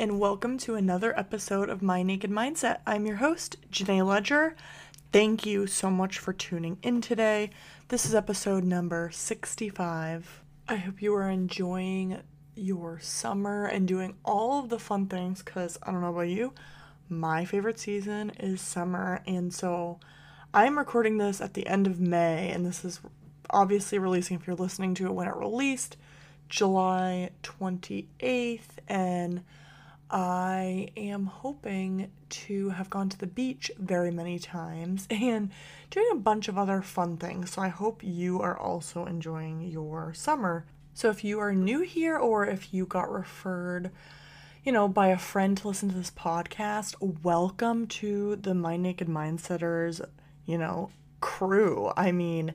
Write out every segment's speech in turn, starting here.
and welcome to another episode of My Naked Mindset. I'm your host, Jenay Leger. Thank you so much for tuning in today. This is episode number 65. I hope you are enjoying your summer and doing all of the fun things because I don't know about you, my favorite season is summer, and so I'm recording this at the end of May, and this is obviously releasing if you're listening to it when it released. July 28th, and I am hoping to have gone to the beach very many times and doing a bunch of other fun things. So I hope you are also enjoying your summer. So if you are new here or if you got referred, you know, by a friend to listen to this podcast, welcome to the My Naked Mindsetters, you know, crew. I mean,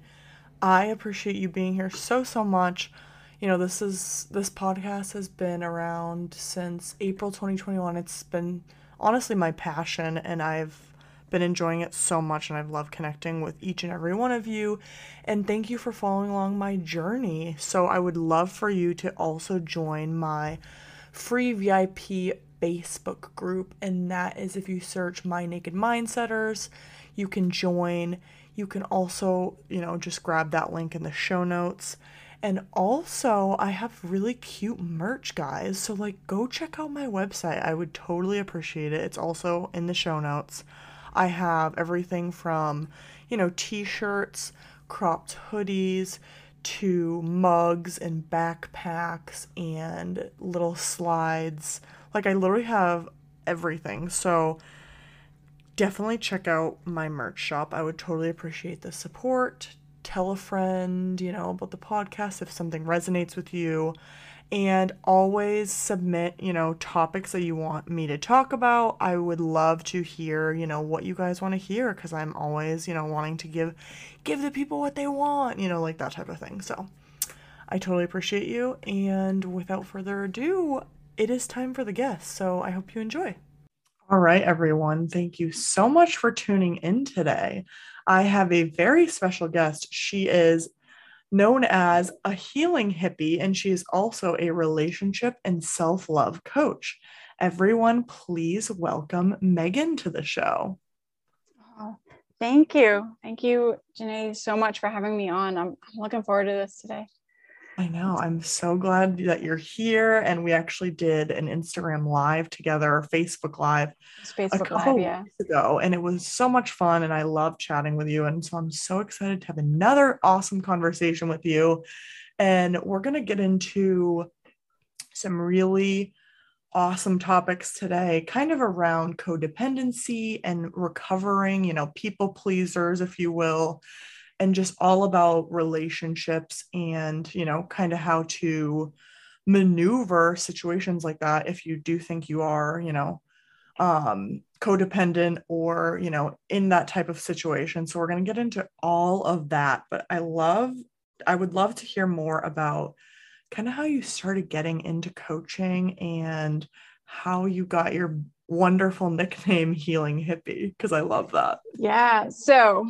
I appreciate you being here so, so much you know this is this podcast has been around since April 2021 it's been honestly my passion and I've been enjoying it so much and I've loved connecting with each and every one of you. And thank you for following along my journey. So I would love for you to also join my free VIP Facebook group and that is if you search my naked mindsetters you can join. You can also you know just grab that link in the show notes and also, I have really cute merch, guys. So, like, go check out my website. I would totally appreciate it. It's also in the show notes. I have everything from, you know, t shirts, cropped hoodies, to mugs and backpacks and little slides. Like, I literally have everything. So, definitely check out my merch shop. I would totally appreciate the support tell a friend, you know, about the podcast if something resonates with you. And always submit, you know, topics that you want me to talk about. I would love to hear, you know, what you guys want to hear because I'm always, you know, wanting to give give the people what they want, you know, like that type of thing. So I totally appreciate you. And without further ado, it is time for the guest. So I hope you enjoy. All right, everyone. Thank you so much for tuning in today. I have a very special guest. She is known as a healing hippie, and she is also a relationship and self love coach. Everyone, please welcome Megan to the show. Oh, thank you. Thank you, Jenay, so much for having me on. I'm, I'm looking forward to this today. I know. I'm so glad that you're here. And we actually did an Instagram live together, Facebook live, Facebook a couple live, yeah. weeks ago. And it was so much fun. And I love chatting with you. And so I'm so excited to have another awesome conversation with you. And we're going to get into some really awesome topics today, kind of around codependency and recovering, you know, people pleasers, if you will and just all about relationships and, you know, kind of how to maneuver situations like that if you do think you are, you know, um, codependent or, you know, in that type of situation. So we're going to get into all of that. But I love, I would love to hear more about kind of how you started getting into coaching and how you got your wonderful nickname healing hippie because i love that yeah so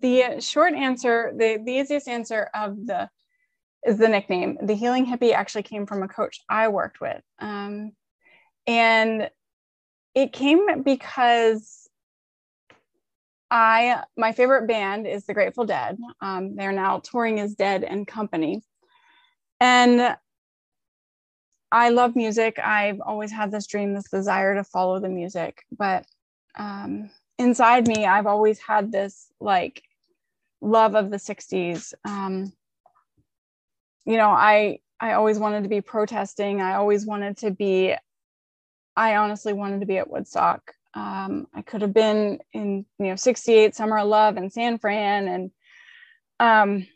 the short answer, the, the easiest answer of the is the nickname. The healing hippie actually came from a coach I worked with. Um, and it came because I my favorite band is the Grateful Dead. Um, they're now touring as Dead and Company. And I love music. I've always had this dream, this desire to follow the music, but um, inside me, I've always had this like love of the 60s. Um, you know, I I always wanted to be protesting. I always wanted to be, I honestly wanted to be at Woodstock. Um, I could have been in, you know, 68 Summer of Love in San Fran. And um,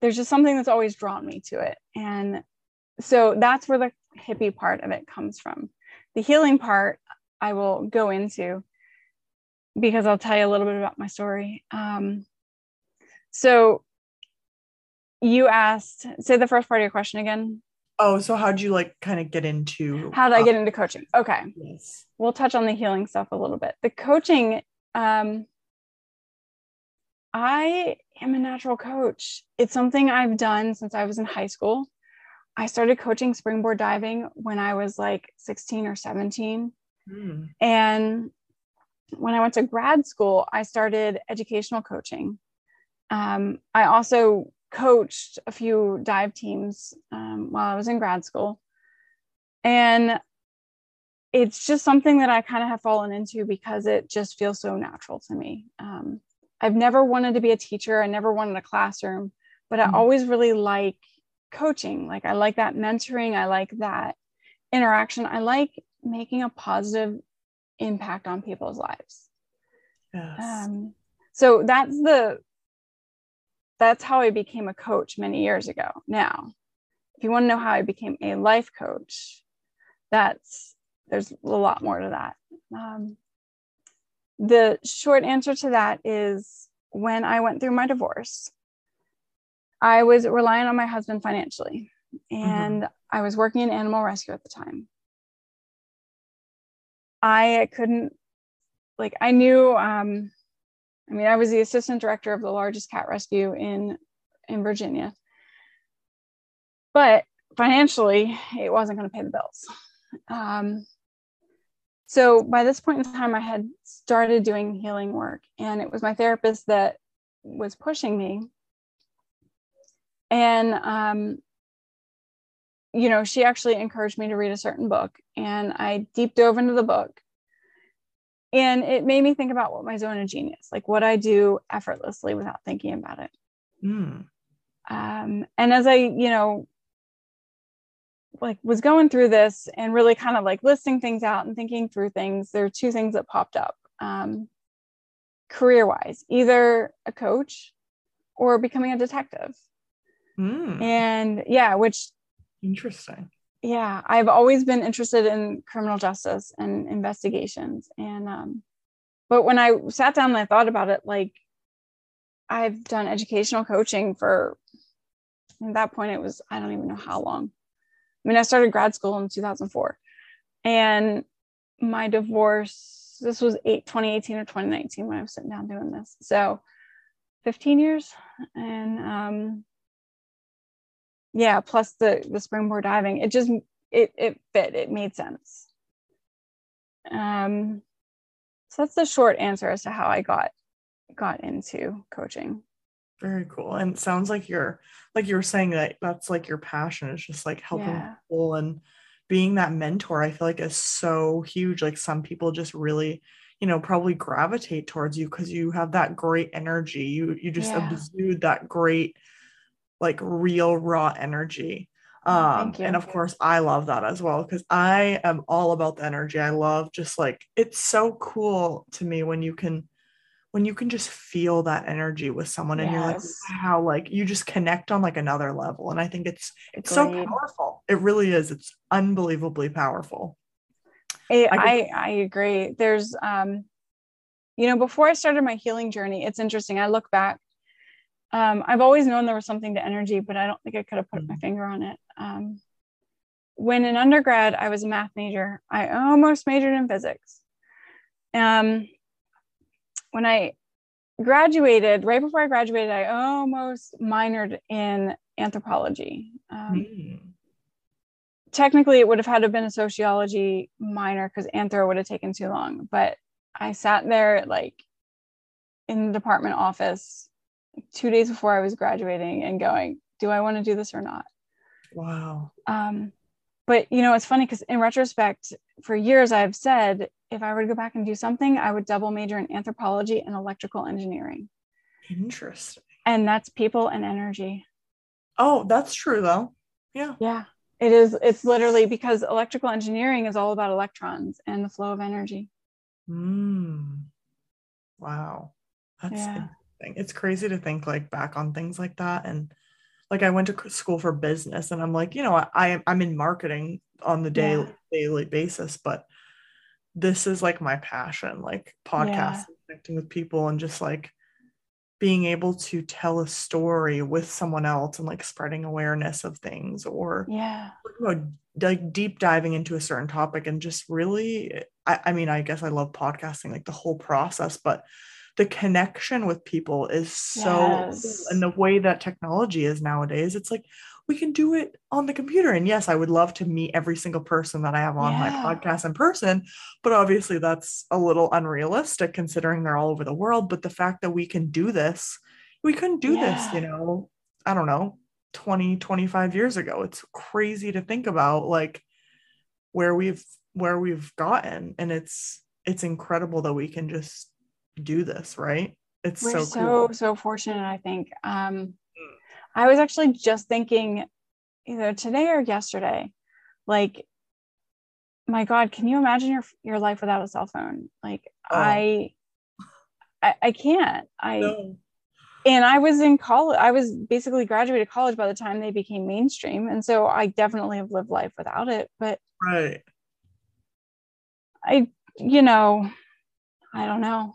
there's just something that's always drawn me to it. And so that's where the hippie part of it comes from. The healing part I will go into because I'll tell you a little bit about my story. Um, so you asked, say the first part of your question again. Oh, so how'd you like kind of get into? How did uh, I get into coaching? Okay. Yes. We'll touch on the healing stuff a little bit. The coaching, um, I am a natural coach. It's something I've done since I was in high school. I started coaching springboard diving when I was like 16 or 17. Mm. And when I went to grad school, I started educational coaching. Um, I also coached a few dive teams um, while I was in grad school. And it's just something that I kind of have fallen into because it just feels so natural to me. Um, I've never wanted to be a teacher, I never wanted a classroom, but I Mhm. always really like coaching. Like, I like that mentoring, I like that interaction, I like making a positive impact on people's lives. Yes. Um, so that's the that's how I became a coach many years ago. Now, if you want to know how I became a life coach, that's there's a lot more to that. Um, the short answer to that is when I went through my divorce, I was relying on my husband financially, and I was working in animal rescue at the time. I couldn't, like, I knew. Um, I mean, I was the assistant director of the largest cat rescue in in Virginia, but financially, it wasn't going to pay the bills. Um, so by this point in time, I had started doing healing work, and it was my therapist that was pushing me. And um, you know, she actually encouraged me to read a certain book, and I deep dove into the book. And it made me think about what my zone of genius, like what I do effortlessly without thinking about it. Mm. Um, and as I, you know, like was going through this and really kind of like listing things out and thinking through things, there are two things that popped up um, career wise either a coach or becoming a detective. Mm. And yeah, which Interesting. Yeah i've always been interested in criminal justice and investigations and um but when i sat down and i thought about it like i've done educational coaching for at that point it was i don't even know how long. I mean i started grad school in 2004 and my divorce this was 8 2018 or 2019 when i was sitting down doing this. So 15 years and um yeah plus the the springboard diving it just it it fit it made sense um so that's the short answer as to how i got got into coaching Very cool. And it sounds like you're like you were saying that that's like your passion is just like helping Yeah. people and being that mentor. I feel like is so huge. Like some people just really, you know, probably gravitate towards you because you have that great energy. You you just Yeah. exude that great, like real raw energy. Oh, Um, and of course I love that as well because I am all about the energy. I love just like it's so cool to me when you can when you can just feel that energy with someone and you're like Yes. wow like you just connect on like another level and i think it's it's so powerful it really is it's unbelievably powerful I, I I, I agree. There's, um, you know, before I started my healing journey, it's interesting. I look back. Um, I've always known there was something to energy, but I don't think I could have put my Mhm. finger on it. Um, when in undergrad, I was a math major. I almost majored in physics. Um, when I graduated, right before I graduated, I almost minored in anthropology. Um, Mm. technically it would have had to have been a sociology minor because anthro would have taken too long but i sat there like in the department office two days before i was graduating and going do i want to do this or not? Wow. Um, but you know it's funny because in retrospect for years i've said if i were to go back and do something i would double major in anthropology and electrical engineering. Interesting. And that's people and energy. Oh that's true though. Yeah. Yeah. It is it's literally because electrical engineering is all about electrons and the flow of energy. Mm. wow. That's Yeah. Interesting it's crazy to think like back on things like that. And like i went to school for business and i'm like you know i, I am in marketing on the daily daily basis but this is like my passion like podcasting connecting with people and just like being able to tell a story with someone else and like spreading awareness of things or yeah. you know, like deep diving into a certain topic and just really I, I mean i guess i love podcasting like the whole process but the connection with people is so Yes. and the way that technology is nowadays it's like we can do it on the computer. And yes, I would love to meet every single person that I have on Yeah. my podcast in person, but obviously that's a little unrealistic considering they're all over the world. But the fact that we can do this, we couldn't do this, you know, I don't know, 20, 25 years ago. It's crazy to think about like where we've where we've gotten. And it's it's incredible that we can just do this, right? It's We're so, so cool. so fortunate, I think. Um, I was actually just thinking either today or yesterday, like, my God, can you imagine your your life without a cell phone? Like, Oh. I, I, I can't. I No. and I was in college. I was basically graduated college by the time they became mainstream, and so I definitely have lived life without it. But Right. I, you know, I don't know.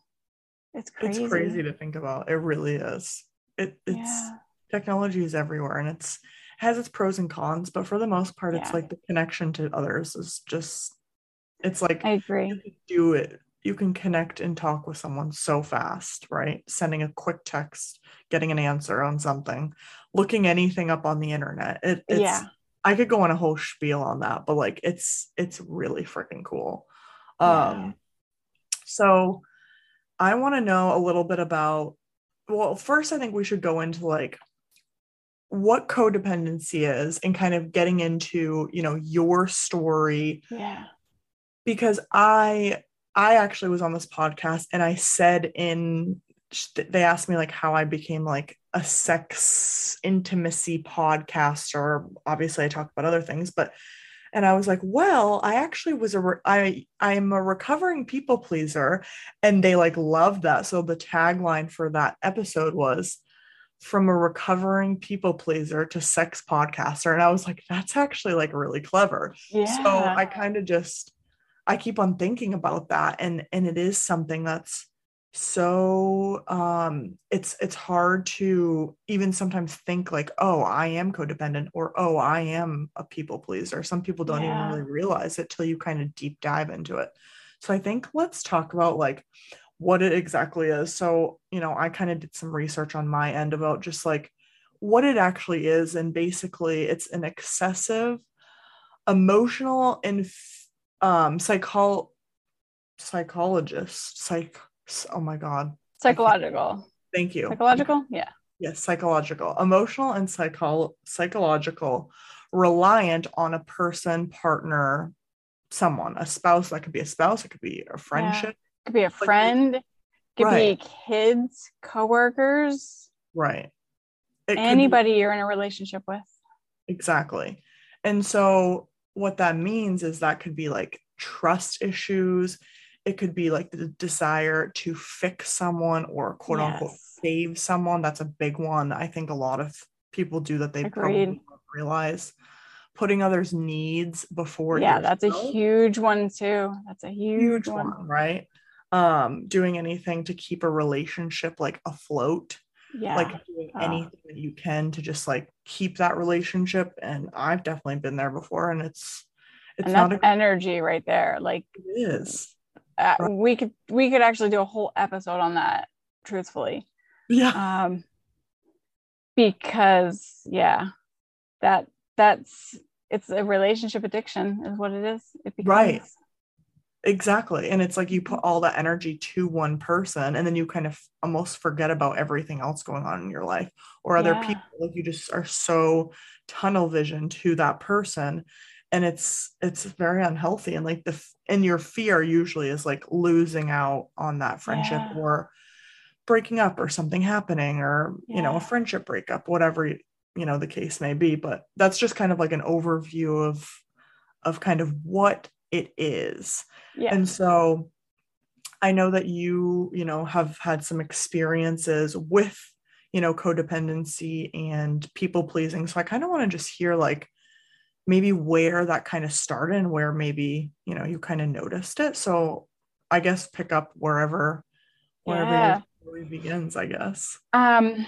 It's crazy. It's crazy to think about. It really is. It it's Yeah. technology is everywhere and it's has its pros and cons, but for the most part, it's like the connection to others is just it's like I agree. you can do it. You can connect and talk with someone so fast, right? Sending a quick text, getting an answer on something, looking anything up on the internet. It, it's Yeah. I could go on a whole spiel on that, but like it's it's really freaking cool. Yeah. Um so I want to know a little bit about well, first I think we should go into like what codependency is and kind of getting into, you know, your story Yeah. because I I actually was on this podcast and I said in they asked me like how I became like a sex intimacy podcaster. Obviously, I talk about other things, but and I was like, well, I actually was a re- I I'm a recovering people pleaser, and they like loved that. So the tagline for that episode was from a recovering people pleaser to sex podcaster, and I was like, that's actually like really clever. Yeah. So I kind of just I keep on thinking about that and and it is something that's so um it's it's hard to even sometimes think like oh I am codependent or oh I am a people pleaser. Some people don't Yeah. even really realize it till you kind of deep dive into it. So I think let's talk about like what it exactly is. So, you know, I kind of did some research on my end about just like what it actually is and basically it's an excessive emotional and um psychol psychologist psych oh my god psychological. thank you Psychological? Yeah. yes psychological emotional and psycho- psychological reliant on a person partner someone a spouse that could be a spouse it could be a friendship Could be a friend, could Right. be kids, coworkers, right It could be- anybody you're in a relationship with. Exactly. And so what that means is that could be like trust issues. It could be like the desire to fix someone or quote unquote save someone. That's a big one. I think a lot of people do that they Agreed. probably don't realize. Putting others' needs before yeah, that's a huge one too. That's a huge, huge one. one, right? Um, doing anything to keep a relationship like afloat Yeah. like doing Ah. anything that you can to just like keep that relationship and i've definitely been there before and it's it's and not a energy right there. Like it is uh, we could we could actually do a whole episode on that, truthfully. yeah Um because yeah, that that's it's a relationship addiction is what it is. It becomes Right. exactly and it's like you put all that energy to one person and then you kind of almost forget about everything else going on in your life or other Yeah. people like you just are so tunnel vision to that person and it's it's very unhealthy and like the and your fear usually is like losing out on that friendship Yeah. or breaking up or something happening or you know a friendship breakup whatever you know the case may be but that's just kind of like an overview of of kind of what it is Yeah. and so I know that you, you know, have had some experiences with, you know, codependency and people pleasing. So I kind of want to just hear like maybe where that kind of started and where maybe, you know, you kind of noticed it. So I guess pick up wherever wherever Yeah. story begins, I guess. Um,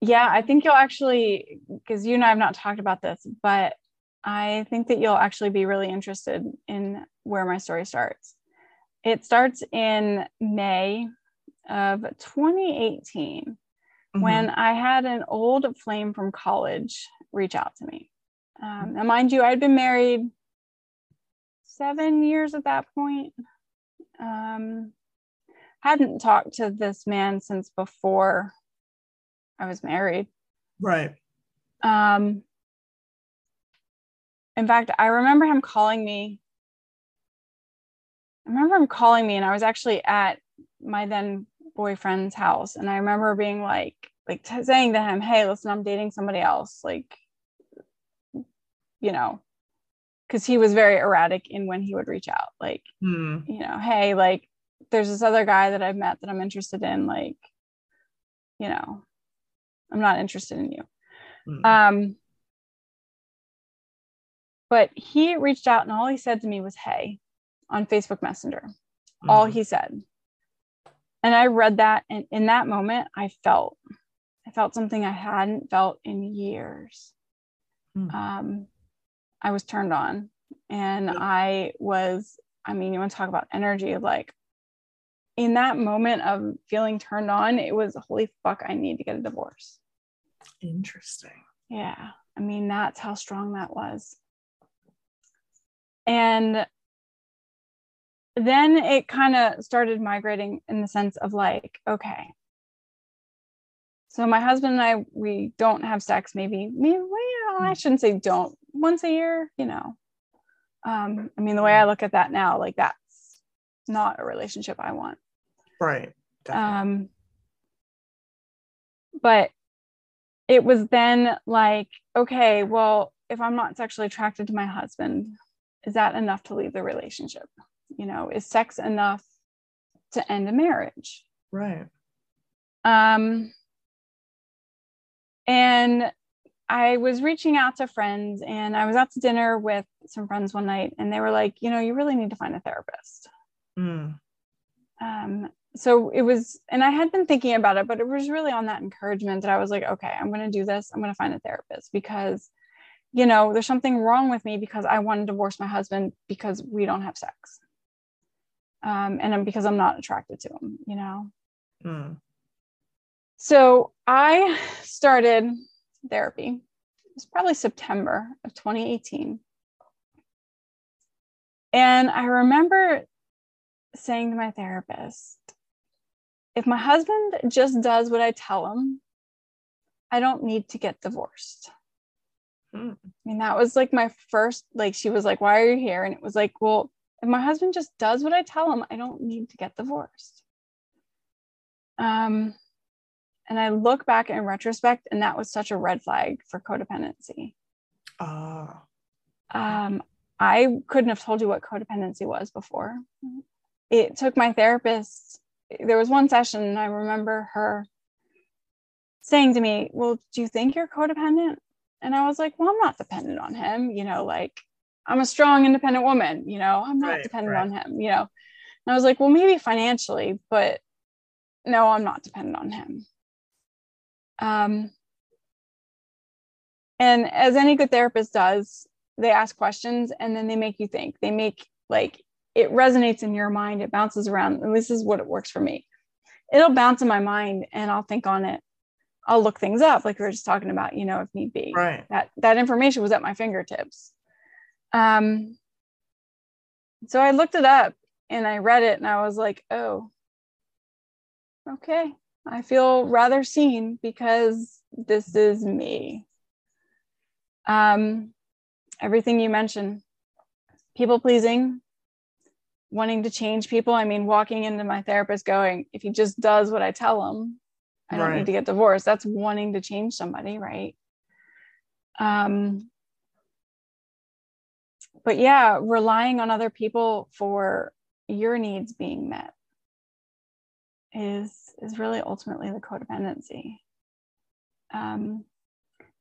yeah, I think you'll actually, because you and I have not talked about this, but I think that you'll actually be really interested in where my story starts. It starts in May of 2018. Mhm. when I had an old flame from college reach out to me. Um, now, mind you, I'd been married seven years at that point. Um, hadn't talked to this man since before I was married. Right. Um, in fact, I remember him calling me. I remember him calling me, and I was actually at my then boyfriend's house, and I remember being like, like t- saying to him, "Hey, listen, I'm dating somebody else." Like, you know, because he was very erratic in when he would reach out. Like, Hmm. you know, hey, like, there's this other guy that I've met that I'm interested in. Like, you know, I'm not interested in you. Hmm. Um, but he reached out and all he said to me was, Hey, on Facebook Messenger. All Mhm. he said. And I read that. And in that moment, I felt, I felt something I hadn't felt in years. Hmm. Um, I was turned on and I was, I mean, you want to talk about energy, like in that moment of feeling turned on, it was holy fuck, I need to get a divorce. Interesting. Yeah. I mean, that's how strong that was. And then it kind of started migrating in the sense of like, okay. So my husband and I, we don't have sex maybe, maybe well, I shouldn't say don't once a year, you know. Um, I mean, the way I look at that now, like that's not a relationship I want. Right. Definitely. Um, but it was then like, okay, well, if I'm not sexually attracted to my husband, is that enough to leave the relationship? You know, is sex enough to end a marriage? right. Um, and I was reaching out to friends, and I was out to dinner with some friends one night, and they were like, you know, you really need to find a therapist. Hmm. um so it was and i had been thinking about it but it was really on that encouragement that i was like okay i'm going to do this i'm going to find a therapist because you know there's something wrong with me because i want to divorce my husband because we don't have sex um and I'm, because i'm not attracted to him you know Hmm. so i started therapy it was probably september of 2018 and i remember saying to my therapist, if my husband just does what I tell him, I don't need to get divorced. Hmm. I mean, that was like my first, like, she was like, Why are you here? And it was like, Well, if my husband just does what I tell him, I don't need to get divorced. Um, and I look back in retrospect, and that was such a red flag for codependency. Ah. Um, I couldn't have told you what codependency was before. It took my therapist, there was one session, and I remember her saying to me, Well, do you think you're codependent? And I was like, Well, I'm not dependent on him. You know, like I'm a strong, independent woman. You know, I'm not Right, dependent right. on him. You know, and I was like, Well, maybe financially, but no, I'm not dependent on him. Um, and as any good therapist does, they ask questions and then they make you think. They make like it resonates in your mind, it bounces around. And this is what it works for me. It'll bounce in my mind and I'll think on it. I'll look things up, like we were just talking about, you know, if need be. Right. That that information was at my fingertips. Um, so I looked it up and I read it and I was like, oh, okay. I feel rather seen because this is me. Um, everything you mentioned, people pleasing, wanting to change people. I mean, walking into my therapist going, if he just does what I tell him, I don't Right. need to get divorced. That's wanting to change somebody, right? Um, but yeah, relying on other people for your needs being met is is really ultimately the codependency. Um,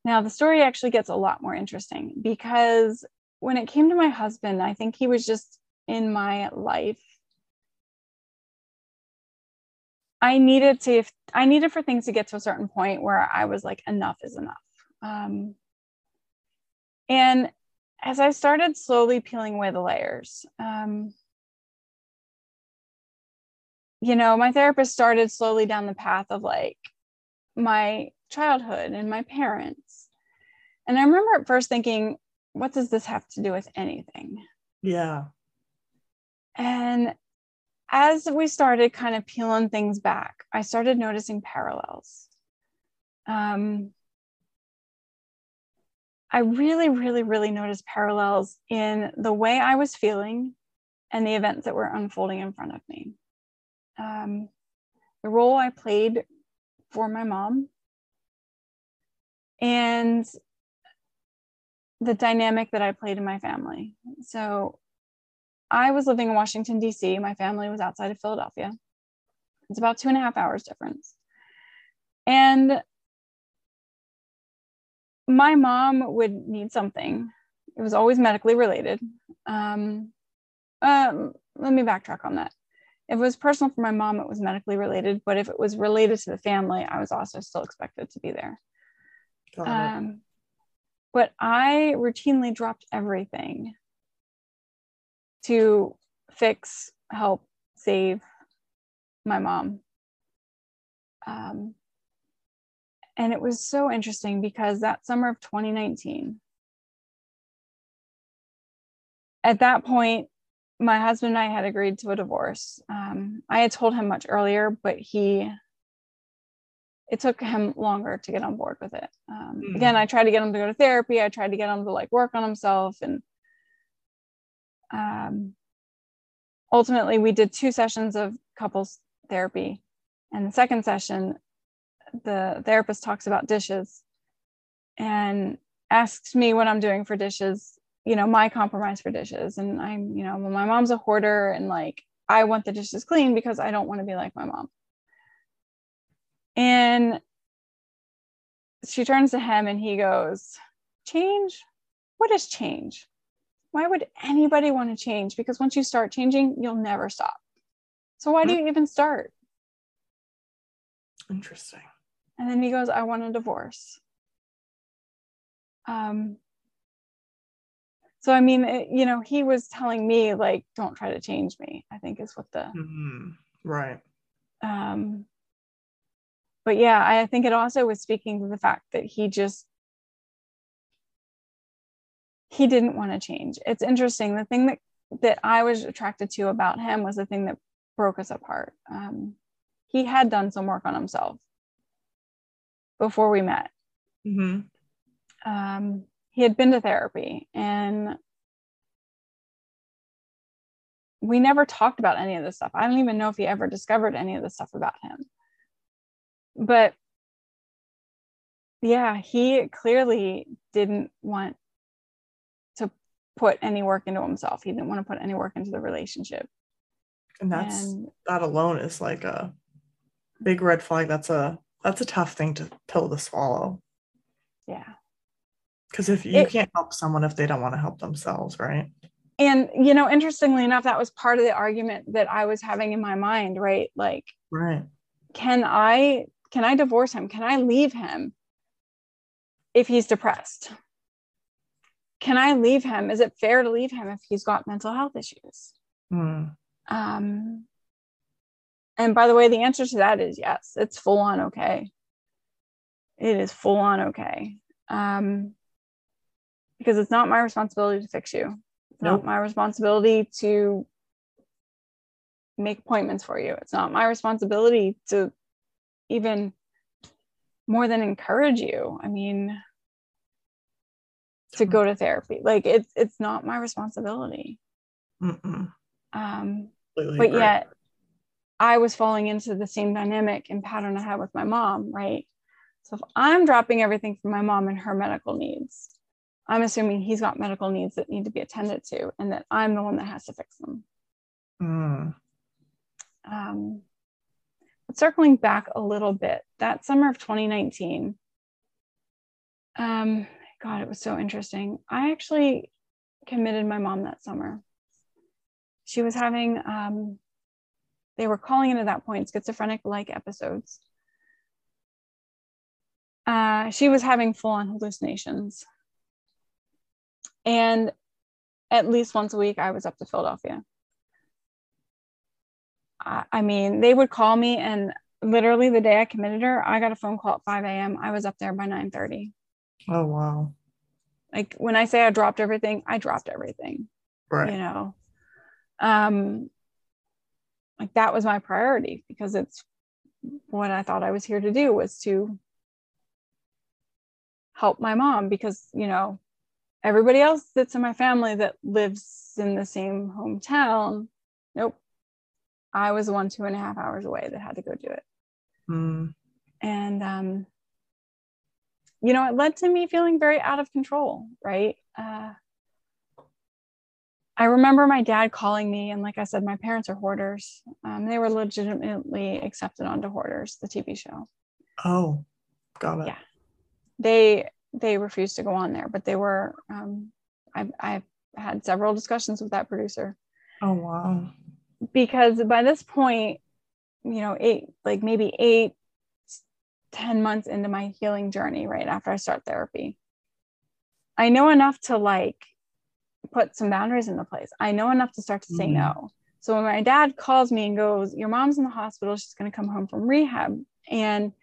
now the story actually gets a lot more interesting because when it came to my husband, I think he was just in my life. I needed to, if I needed for things to get to a certain point where I was like, enough is enough. Um, and as I started slowly peeling away the layers, um, you know, my therapist started slowly down the path of like, my childhood and my parents. And I remember at first thinking, what does this have to do with anything? Yeah. And as we started kind of peeling things back, I started noticing parallels. Um, I really, really, really noticed parallels in the way I was feeling and the events that were unfolding in front of me. Um, the role I played for my mom and the dynamic that I played in my family. So I was living in Washington, D.C., my family was outside of Philadelphia. It's about two and a half hours difference. And my mom would need something. It was always medically related. Um, um, let me backtrack on that. If it was personal for my mom, it was medically related. But if it was related to the family, I was also still expected to be there. Um, but I routinely dropped everything to fix, help, save my mom. Um, and it was so interesting because that summer of 2019, at that point, my husband and I had agreed to a divorce. Um, I had told him much earlier, but he, it took him longer to get on board with it. Um, mm. Again, I tried to get him to go to therapy. I tried to get him to like work on himself. And um, ultimately, we did two sessions of couples therapy. And the second session, the therapist talks about dishes and asks me what I'm doing for dishes, you know, my compromise for dishes. And I'm, you know, well, my mom's a hoarder and like I want the dishes clean because I don't want to be like my mom. And she turns to him and he goes, Change? What is change? Why would anybody want to change? Because once you start changing, you'll never stop. So why do you even start? Interesting. And then he goes, I want a divorce. Um, so, I mean, it, you know, he was telling me, like, don't try to change me, I think is what the. Mm-hmm. Right. Um, but yeah, I think it also was speaking to the fact that he just he didn't want to change. It's interesting. The thing that that I was attracted to about him was the thing that broke us apart. Um, he had done some work on himself before we met. Mm-hmm. Um, he had been to therapy and we never talked about any of this stuff. I don't even know if he ever discovered any of the stuff about him. But yeah, he clearly didn't want to put any work into himself. He didn't want to put any work into the relationship. And that's and, that alone is like a big red flag. That's a that's a tough thing to pill to swallow. Yeah. Because if you it, can't help someone if they don't want to help themselves, right? And you know, interestingly enough, that was part of the argument that I was having in my mind, right? Like, right. Can I can I divorce him? Can I leave him if he's depressed? Can I leave him? Is it fair to leave him if he's got mental health issues? Mm. Um, and by the way, the answer to that is yes, it's full on okay. It is full on okay. Um, because it's not my responsibility to fix you. It's nope. not my responsibility to make appointments for you. It's not my responsibility to even more than encourage you. I mean, to go to therapy. Like it's it's not my responsibility. Mm-mm. Um, but yet I was falling into the same dynamic and pattern I had with my mom, right? So if I'm dropping everything for my mom and her medical needs, I'm assuming he's got medical needs that need to be attended to and that I'm the one that has to fix them. Mm. Um, but circling back a little bit, that summer of 2019, um, God, it was so interesting. I actually committed my mom that summer. She was having um, they were calling it at that point schizophrenic like episodes. Uh, she was having full on hallucinations. And at least once a week, I was up to Philadelphia. I, I mean, they would call me and literally the day I committed her, I got a phone call at 5 a.m. I was up there by 9 30. Oh, wow. Like when I say I dropped everything, I dropped everything. Right. You know, um, like that was my priority because it's what I thought I was here to do was to help my mom because, you know, everybody else that's in my family that lives in the same hometown, nope. I was the one two and a half hours away that had to go do it. Mm. And, um, you know, it led to me feeling very out of control, right? Uh, I remember my dad calling me, and like I said, my parents are hoarders. Um, they were legitimately accepted onto Hoarders, the TV show. Oh, got it. Yeah. They they refused to go on there, but they were. Um, I've I've had several discussions with that producer Oh, wow. because by this point, you know, eight like maybe eight, ten months into my healing journey, right after I start therapy, I know enough to like put some boundaries into place. I know enough to start to say Mhm. no. So when my dad calls me and goes, Your mom's in the hospital, she's going to come home from rehab. And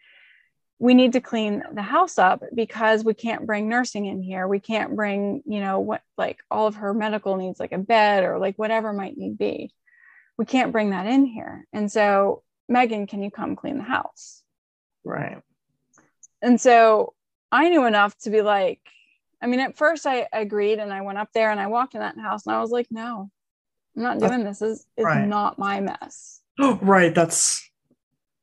we need to clean the house up because we can't bring nursing in here. We can't bring, you know, what like all of her medical needs, like a bed or like whatever might need be. We can't bring that in here. And so, Megan, can you come clean the house? Right. And so I knew enough to be like, I mean, at first I agreed and I went up there and I walked in that house and I was like, no, I'm not doing this. This is Right. not my mess. Oh, right. That's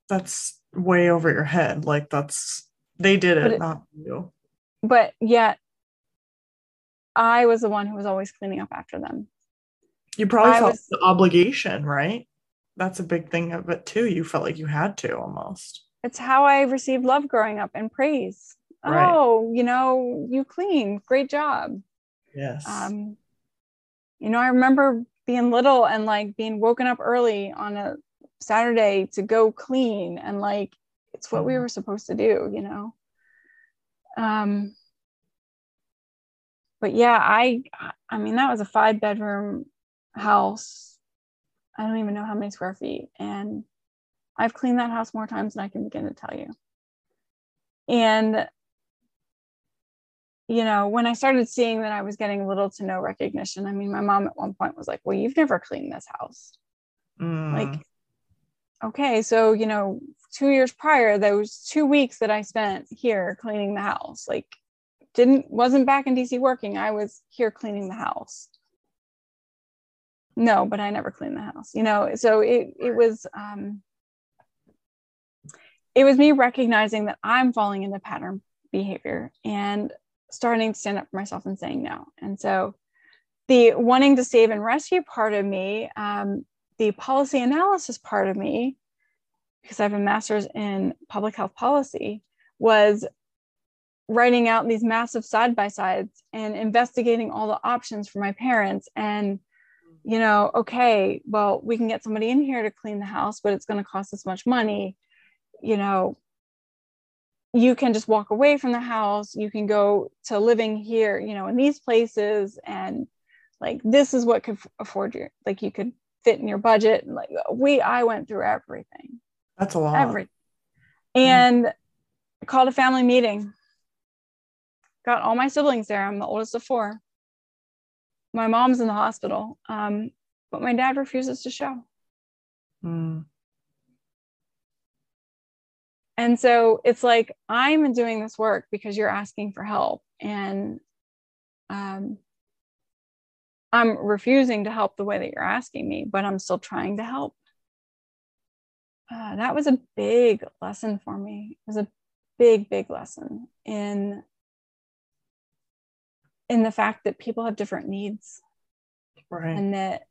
that's way over your head. Like that's they did it, it- not you. But yet I was the one who was always cleaning up after them. You probably I felt was- the obligation, right? That's a big thing of it too. You felt like you had to almost. It's how I received love growing up and praise. Right. Oh, you know, you clean. Great job. Yes. um you know i remember being little and like being woken up early on a saturday to go clean and like it's what we Mhm. were supposed to do you know? Um but yeah i i mean that was a five bedroom house. I don't even know how many square feet. And i've cleaned that house more times than i can begin to tell you. And you know, when I started seeing that I was getting little to no recognition, I mean, my mom at one point was like, Well, you've never cleaned this house. Mm, Like, okay, so, you know, two years prior, those two weeks that I spent here cleaning the house, like, didn't, wasn't back in DC working. I was here cleaning the house. No, but I never cleaned the house, you know, so it, it was, um, it was me recognizing that I'm falling into pattern behavior and starting to stand up for myself and saying no. And so the wanting to save and rescue part of me, um, the policy analysis part of me, because I have a master's in public health policy, was writing out these massive side by sides and investigating all the options for my parents. And, you know, okay, well, we can get somebody in here to clean the house, but it's going to cost us much money. You know, you can just walk away from the house you can go to living here you know in these places and like this is what could afford you like you could fit in your budget. And like we i went through everything. That's a lot. everything and called a family meeting. Got all my siblings there. I'm the oldest of four. My mom's in the hospital um, but my dad refuses to show. Mm, And so it's like, I'm doing this work because you're asking for help. And um, I'm refusing to help the way that you're asking me, but I'm still trying to help. Uh, that was a big lesson for me. It was a big, big lesson in in the fact that people have different needs right. and that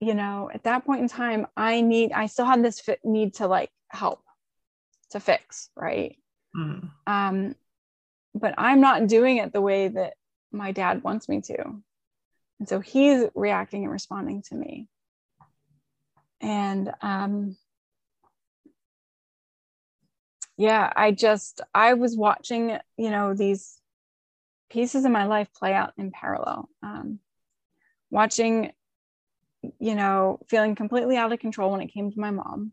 you know at that point in time i need i still had this fit need to like help to fix right Mm, um but i'm not doing it the way that my dad wants me to. And so he's reacting and responding to me. And um yeah i just i was watching you know these pieces of my life play out in parallel. Um watching you know, feeling completely out of control when it came to my mom,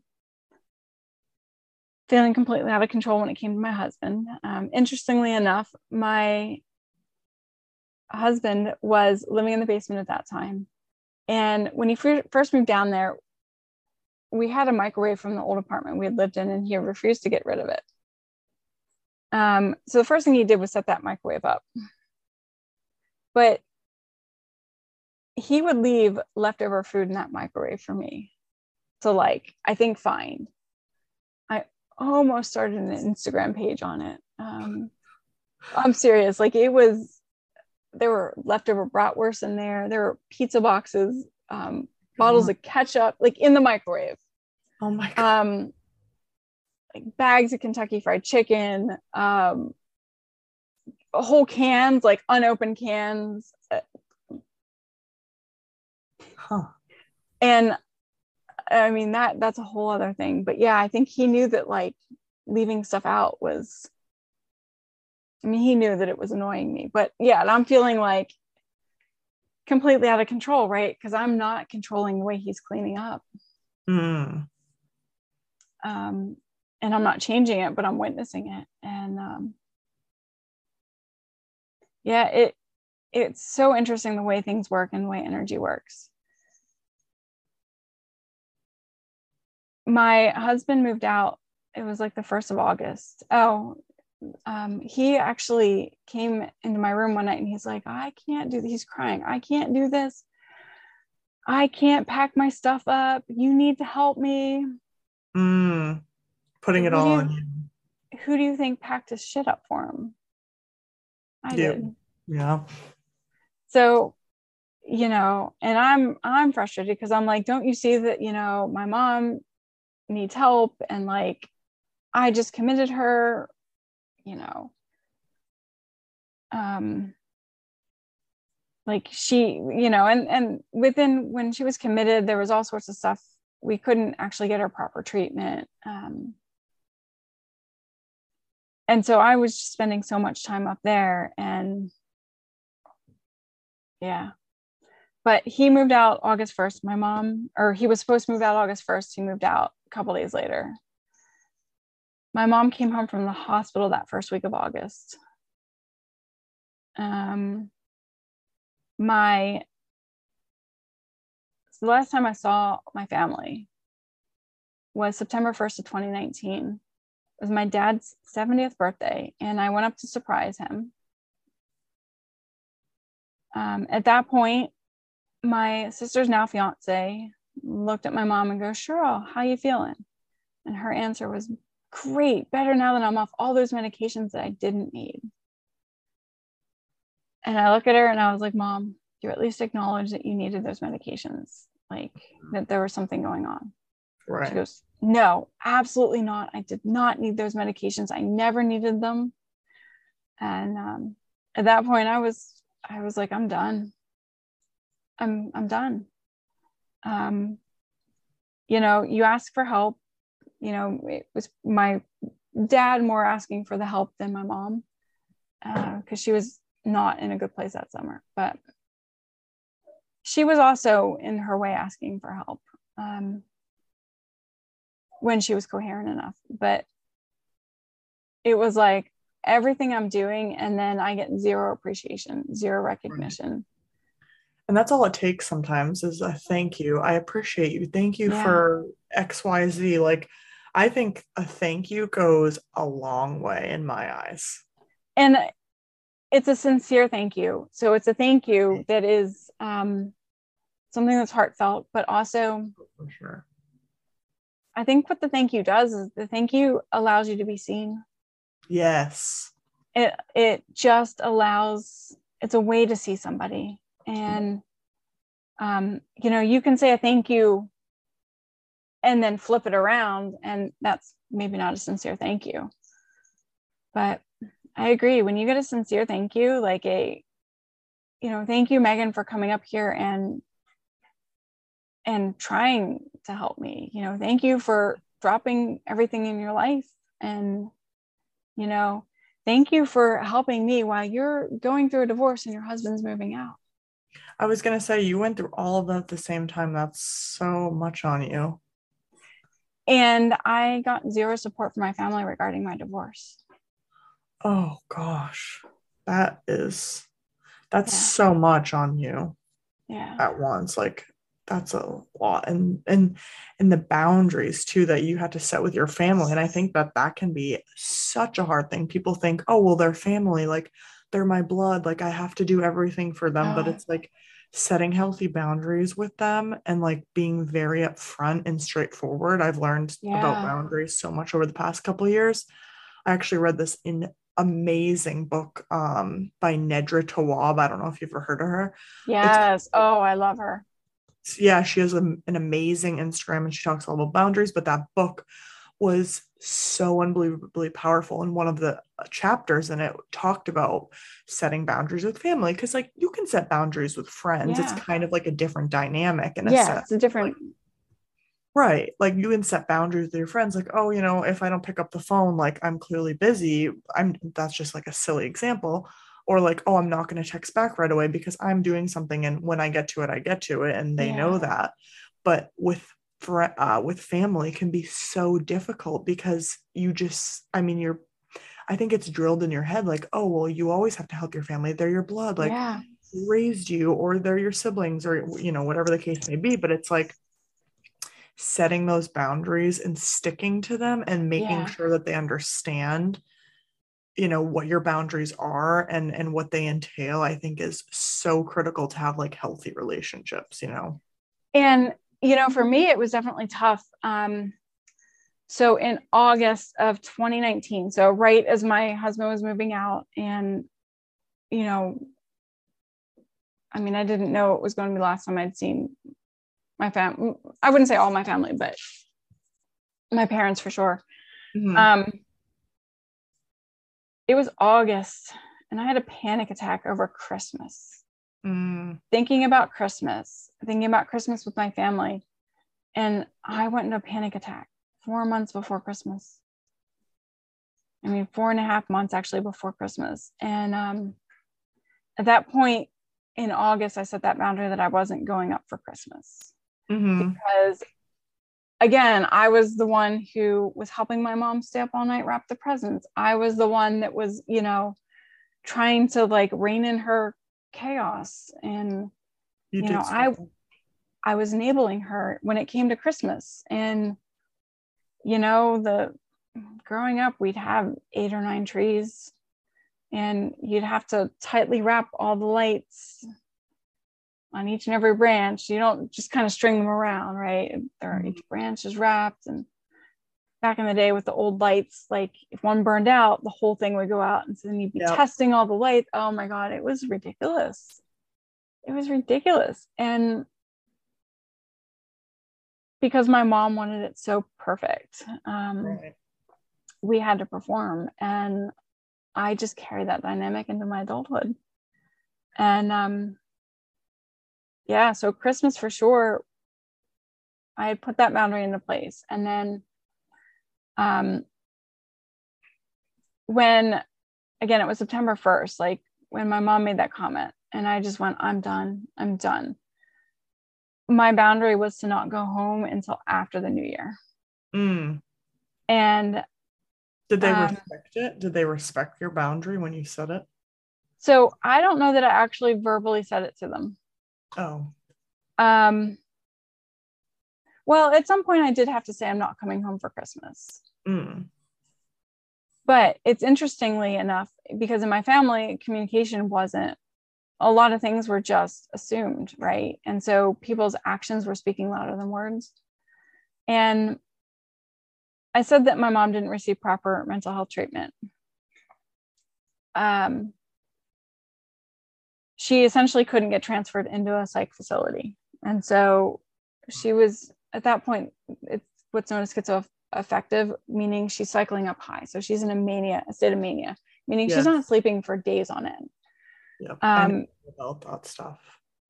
feeling completely out of control when it came to my husband. Um, interestingly enough, my husband was living in the basement at that time. And when he first moved down there, we had a microwave from the old apartment we had lived in, and he refused to get rid of it. Um, so the first thing he did was set that microwave up. But he would leave leftover food in that microwave for me to like, I think, find. I almost started an Instagram page on it. Um, I'm serious. Like it was, there were leftover bratwurst in there. There were pizza boxes, um, bottles of ketchup, like in the microwave. Oh my god. Um, like bags of Kentucky Fried Chicken, um, whole cans, like unopened cans. Huh. And I mean that that's a whole other thing. But yeah, I think he knew that like leaving stuff out was I mean, he knew that it was annoying me. But yeah, and I'm feeling like completely out of control, right? Because I'm not controlling the way he's cleaning up. Mm. Um, and I'm not changing it, but I'm witnessing it. And um, yeah, it it's so interesting the way things work and the way energy works. My husband moved out. It was like the first of August. Oh, um, he actually came into my room one night and he's like, I can't do this. He's crying. I can't do this. I can't pack my stuff up. You need to help me. Mm putting it all on you. Who do you think packed his shit up for him? I yeah. did. Yeah. So, you know, and I'm I'm frustrated because I'm like, don't you see that, you know, my mom needs help and like I just committed her, you know. Um like she, you know, and and within when she was committed, there was all sorts of stuff we couldn't actually get her proper treatment. Um, and so I was just spending so much time up there and yeah. But he moved out August 1st. My mom, or he was supposed to move out August 1st. He moved out a couple days later. My mom came home from the hospital that first week of August. Um, my so the last time I saw my family was September 1st of 2019 it was my dad's 70th birthday, and I went up to surprise him. Um, at that point, my sister's now fiance looked at my mom and goes, Cheryl, how you feeling? And her answer was, great, better now that I'm off all those medications that I didn't need. And I look at her and I was like, Mom, you at least acknowledge that you needed those medications, like that there was something going on. Right. She goes, no, absolutely not. I did not need those medications. I never needed them. And um, at that point, I was, I was like, I'm done. I'm, I'm done. Um, you know, you ask for help. You know, it was my dad more asking for the help than my mom because uh, she was not in a good place that summer. But she was also in her way asking for help. Um, when she was coherent enough. But it was like everything I'm doing, and then I get zero appreciation, zero recognition. And that's all it takes sometimes is a thank you. I appreciate you. Thank you yeah. for XYZ. Like, I think a thank you goes a long way in my eyes. And it's a sincere thank you. So it's a thank you that is um, something that's heartfelt, but also for sure I think what the thank you does is the thank you allows you to be seen. Yes. It it just allows it's a way to see somebody. And um, you know, you can say a thank you and then flip it around and that's maybe not a sincere thank you. But I agree when you get a sincere thank you like a you know, thank you Megan for coming up here and and trying to help me you know thank you for dropping everything in your life and you know thank you for helping me while you're going through a divorce and your husband's moving out I was gonna say you went through all of that at the same time. That's so much on you. And I got zero support from my family regarding my divorce. Oh gosh. That is that's Yeah. so much on you Yeah. at once. Like that's a lot and and and the boundaries too that you had to set with your family and i think that that can be such a hard thing people think oh well they're family like they're my blood like i have to do everything for them but Oh. it's like setting healthy boundaries with them and like being very upfront and straightforward i've learned about boundaries so much over the past couple of years i actually read this in amazing book um by Nedra Tawwab i don't know if you've ever heard of her Yes. Oh, I love her. yeah, she has a, an amazing Instagram and she talks all about boundaries. But that book was so unbelievably powerful. And one of the uh, chapters in it talked about setting boundaries with family because, like, you can set boundaries with friends. Yeah. It's kind of like a different dynamic in a Yeah, it's a different. Right. Like you can set boundaries with your friends, like, oh, you know, if I don't pick up the phone, like I'm clearly busy. I'm that's just like a silly example. Or like, oh, I'm not going to text back right away because I'm doing something and when I get to it, I get to it and they know that. But with fri uh, with family can be so difficult because you just, I mean, you're I think it's drilled in your head like, oh, well, you always have to help your family. They're your blood. Like yeah. raised you or they're your siblings or you know whatever the case may be but it's like setting those boundaries and sticking to them and making Yeah. sure that they understand you know what your boundaries are and and what they entail i think is so critical to have like healthy relationships you know And, you know, for me, it was definitely tough. Um, so in August of 2019, so right as my husband was moving out, and, you know, I mean, I didn't know it was going to be the last time I'd seen my fam. I wouldn't say all my family, but my parents for sure. Mhm. Um, it was August, and I had a panic attack over Christmas. Mm, thinking about Christmas, thinking about Christmas with my family. And I went into a panic attack four months before Christmas. I mean, four and a half months actually before Christmas. And um, at that point in August, I set that boundary that I wasn't going up for Christmas mhm. because, again, I was the one who was helping my mom stay up all night, wrap the presents. I was the one that was, you know, trying to like rein in her chaos and you, you know, so I- I was enabling her when it came to Christmas. And, you know, the growing up, we'd have eight or nine trees and you'd have to tightly wrap all the lights on each and every branch. You don't just kind of string them around, right? There, Mhm. each branch is wrapped. And back in the day with the old lights, like if one burned out, the whole thing would go out. And so then you'd be Yep. testing all the lights. Oh my God, it was ridiculous. It was ridiculous. And because my mom wanted it so perfect. Um, Right. we had to perform and i just carried that dynamic into my adulthood and um yeah so christmas for sure i had put that boundary into place and then um when again it was september 1st like when my mom made that comment and i just went i'm done. I'm done. My boundary was to not go home until after the new year. Mm. and did they Um, respect it? Did they respect your boundary when you said it? So I don't know that I actually verbally said it to them. oh. Um, well, at some point I did have to say I'm not coming home for Christmas. mm. But it's interestingly enough because in my family, communication wasn't. A lot of things were just assumed, right? And so people's actions were speaking louder than words. And I said that my mom didn't receive proper mental health treatment. Um, she essentially couldn't get transferred into a psych facility. And so she was at that point, it's what's known as schizoaffective, meaning she's cycling up high. So she's in a mania, a state of mania, meaning Yes. she's not sleeping for days on end. yeah Um, about that stuff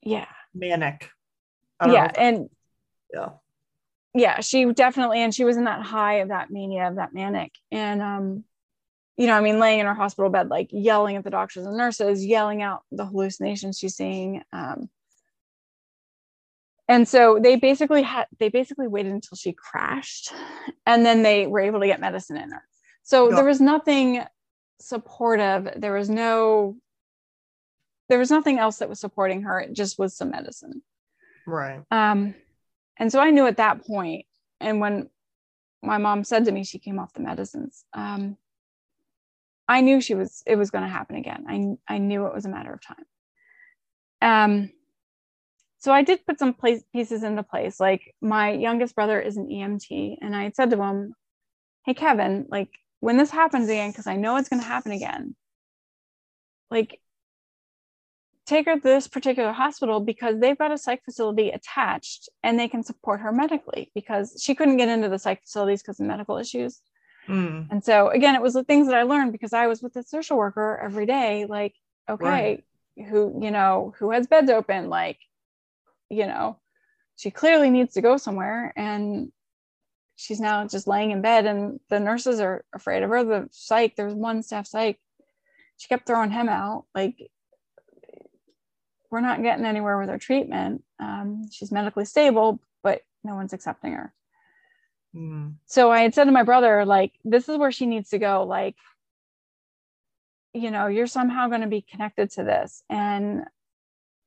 yeah. manic I don't know Yeah. And yeah yeah, she definitely, and she was in that high of that mania, of that manic. And, um, you know, I mean, laying in her hospital bed, like yelling at the doctors and nurses, yelling out the hallucinations she's seeing. Um, and so they basically had they basically waited until she crashed and then they were able to get medicine in her. So there was nothing supportive. There was no there was nothing else that was supporting her. It just was some medicine. Right. Um and so i knew at that point and when my mom said to me she came off the medicines um i knew she was it was going to happen again. I i knew it was a matter of time. Um so I did put some place, pieces into place. Like my youngest brother is an EMT, and I said to him, "Hey, Kevin, like when this happens again, because I know it's going to happen again, like take her to this particular hospital because they've got a psych facility attached and they can support her medically because she couldn't get into the psych facilities because of medical issues." Mm. And so again, it was the things that I learned because I was with the social worker every day. Like, okay, right. who you know who has beds open, like you know, she clearly needs to go somewhere and she's now just laying in bed and the nurses are afraid of her. The psych, there's one staff psych. She kept throwing him out. Like, we're not getting anywhere with her treatment. Um, she's medically stable, but no one's accepting her. Mm. So I had said to my brother, like, this is where she needs to go. Like, you know, you're somehow going to be connected to this. And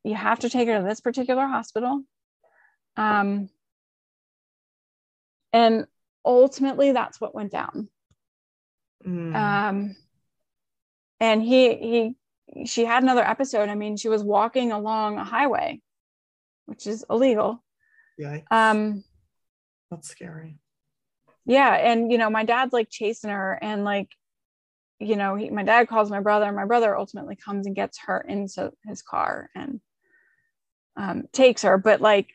you have to take her to this particular hospital. Um, and ultimately, that's what went down. Mm. Um, and he, he, she had another episode. I mean, she was walking along a highway, which is illegal. Yeah. Um, that's scary. Yeah. And, you know, my dad's like chasing her and like, you know, he, my dad calls my brother. My brother ultimately comes and gets her into his car and um, takes her but like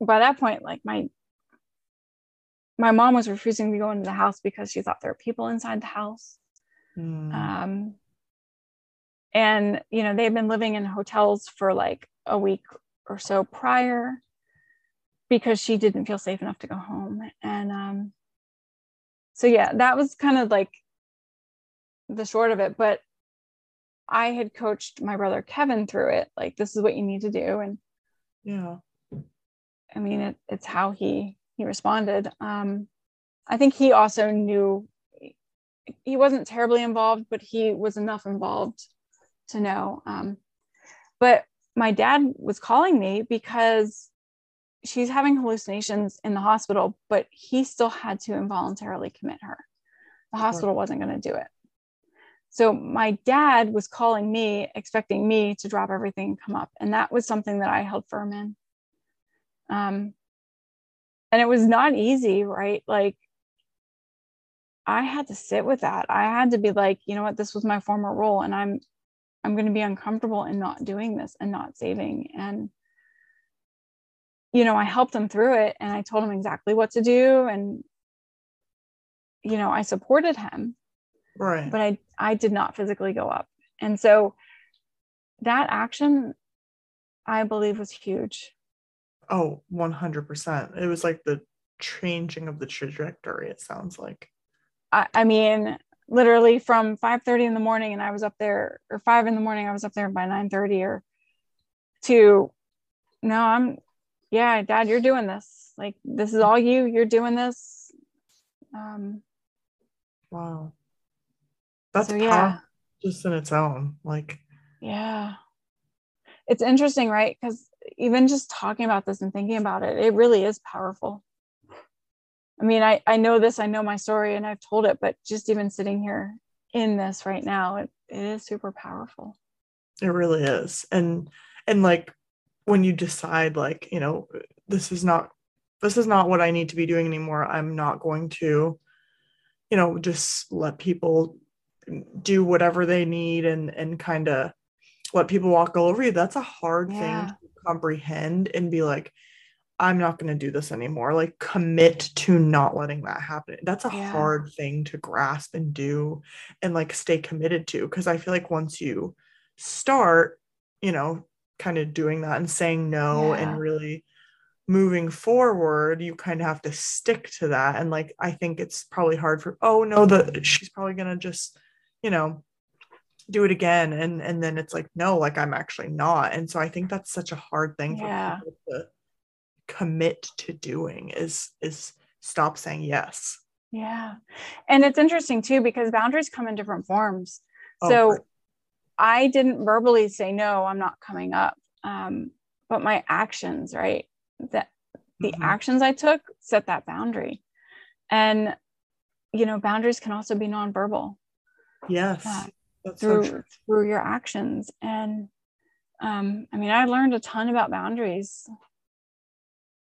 by that point like my my mom was refusing to go into the house because she thought there were people inside the house mm. um, and you know they've been living in hotels for like a week or so prior because she didn't feel safe enough to go home and um, so yeah that was kind of like the short of it but I had coached my brother Kevin through it. Like, this is what you need to do. And yeah, I mean, it, it's how he he responded. Um, I think he also knew he wasn't terribly involved, but he was enough involved to know. Um, but my dad was calling me because she's having hallucinations in the hospital, but he still had to involuntarily commit her. The hospital wasn't going to do it. So my dad was calling me, expecting me to drop everything and come up. And that was something that I held firm in. Um, and it was not easy, right? Like I had to sit with that. I had to be like, you know what, this was my former role, and I'm I'm going to be uncomfortable in not doing this and not saving. And you know, I helped him through it, and I told him exactly what to do, and you know, I supported him right. but i i did not physically go up. And so that action i believe was huge. Oh 100% it was like the changing of the trajectory it sounds like. I, I mean literally from 5 30 in the morning and i was up there or 5 in the morning i was up there by 9 30 or to no i'm yeah dad you're doing this. Like this is all you. You're doing this. Um wow that's so, yeah. just in its own like yeah. It's interesting right? Because even just talking about this and thinking about it it really is powerful. I mean i i know this i know my story and i've told it but just even sitting here in this right now it, it is super powerful. It really is. And and like when you decide like you know this is not this is not what i need to be doing anymore i'm not going to you know just let people do whatever they need and and kind of let people walk all over you that's a hard yeah. thing to comprehend and be like i'm not going to do this anymore like commit to not letting that happen that's a yeah. hard thing to grasp and do and like stay committed to because i feel like once you start you know kind of doing that and saying no yeah. and really moving forward you kind of have to stick to that and like i think it's probably hard for oh no the she's probably going to just you know, do it again and and then it's like no like i'm actually not and so i think that's such a hard thing Yeah. for people to commit to doing is is stop saying yes Yeah. And it's interesting too because boundaries come in different forms. Oh, so for- I didn't verbally say no, I'm not coming up. Um, but my actions, right? That the Mhm. actions I took set that boundary. And you know, boundaries can also be nonverbal yes so through true through your actions. And um, I mean, I learned a ton about boundaries.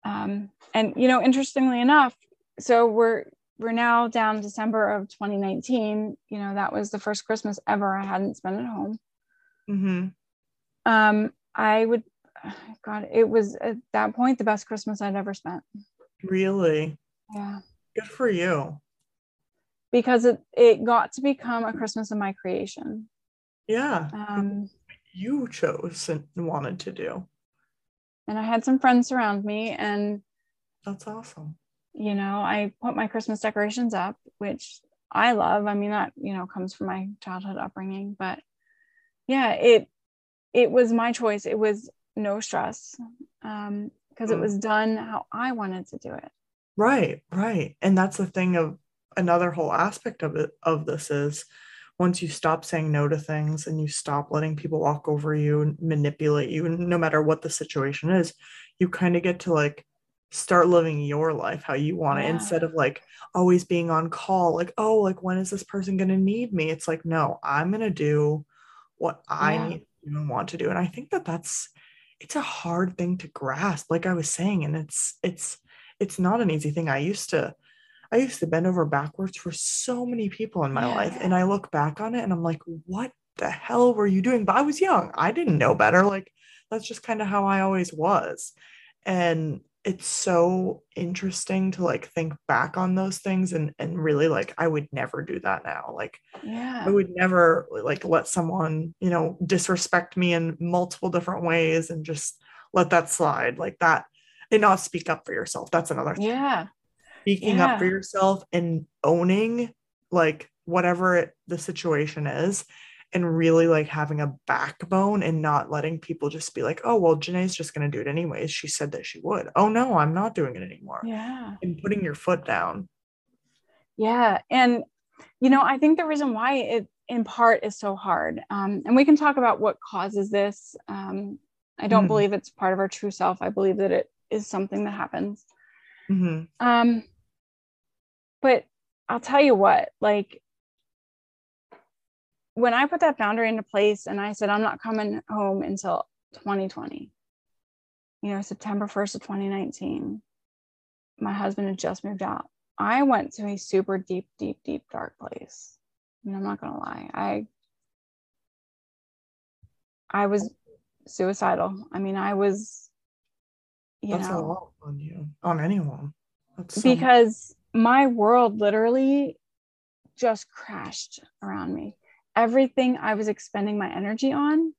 Um, and you know, interestingly enough, so we're we're now down December of 2019. You know, that was the first Christmas ever I hadn't spent at home. Mm-hmm. Um, I would, God, it was at that point the best Christmas I'd ever spent. really Yeah, good for you because it it got to become a Christmas of my creation. yeah Um, you chose and wanted to do and I had some friends surround me, and that's awesome you know, I put my Christmas decorations up, which I love. I mean, that you know comes from my childhood upbringing, but yeah, it it was my choice. It was no stress um, because it Mm. was done how I wanted to do it. Right, right. And that's the thing of another whole aspect of it of this is once you stop saying no to things and you stop letting people walk over you and manipulate you, no matter what the situation is, you kind of get to like start living your life how you want it instead of like always being on call, like, oh, like when is this person gonna need me? It's like, no, I'm gonna do what I Yeah. need to do and want to do. And I think that that's it's a hard thing to grasp, like I was saying, and it's it's it's not an easy thing. I used to I used to bend over backwards for so many people in my Yeah. life. And I look back on it and I'm like, what the hell were you doing? But I was young. I didn't know better. Like that's just kind of how I always was. And it's so interesting to like think back on those things and and really like I would never do that now. Like Yeah. I would never like let someone, you know, disrespect me in multiple different ways and just let that slide like that and not speak up for yourself. That's another thing. Yeah. Speaking up for yourself and owning like whatever it, the situation is and really like having a backbone and not letting people just be like, oh, well, Jenay's just going to do it anyways. She said that she would. Oh, no, I'm not doing it anymore. Yeah. And putting your foot down. Yeah. And, you know, I think the reason why it in part is so hard, um, and we can talk about what causes this. Um, I don't Mhm. believe it's part of our true self. I believe that it is something that happens. Mhm. Um, but I'll tell you what, like, when I put that boundary into place and I said, I'm not coming home until 2020, you know, September 1st of 2019, my husband had just moved out. I went to a super deep, deep, deep, dark place. I mean, I'm not gonna lie. I I was suicidal. I mean, I was, you That's a lot on you, on anyone. That's so because my world literally just crashed around me. Everything I was expending my energy on,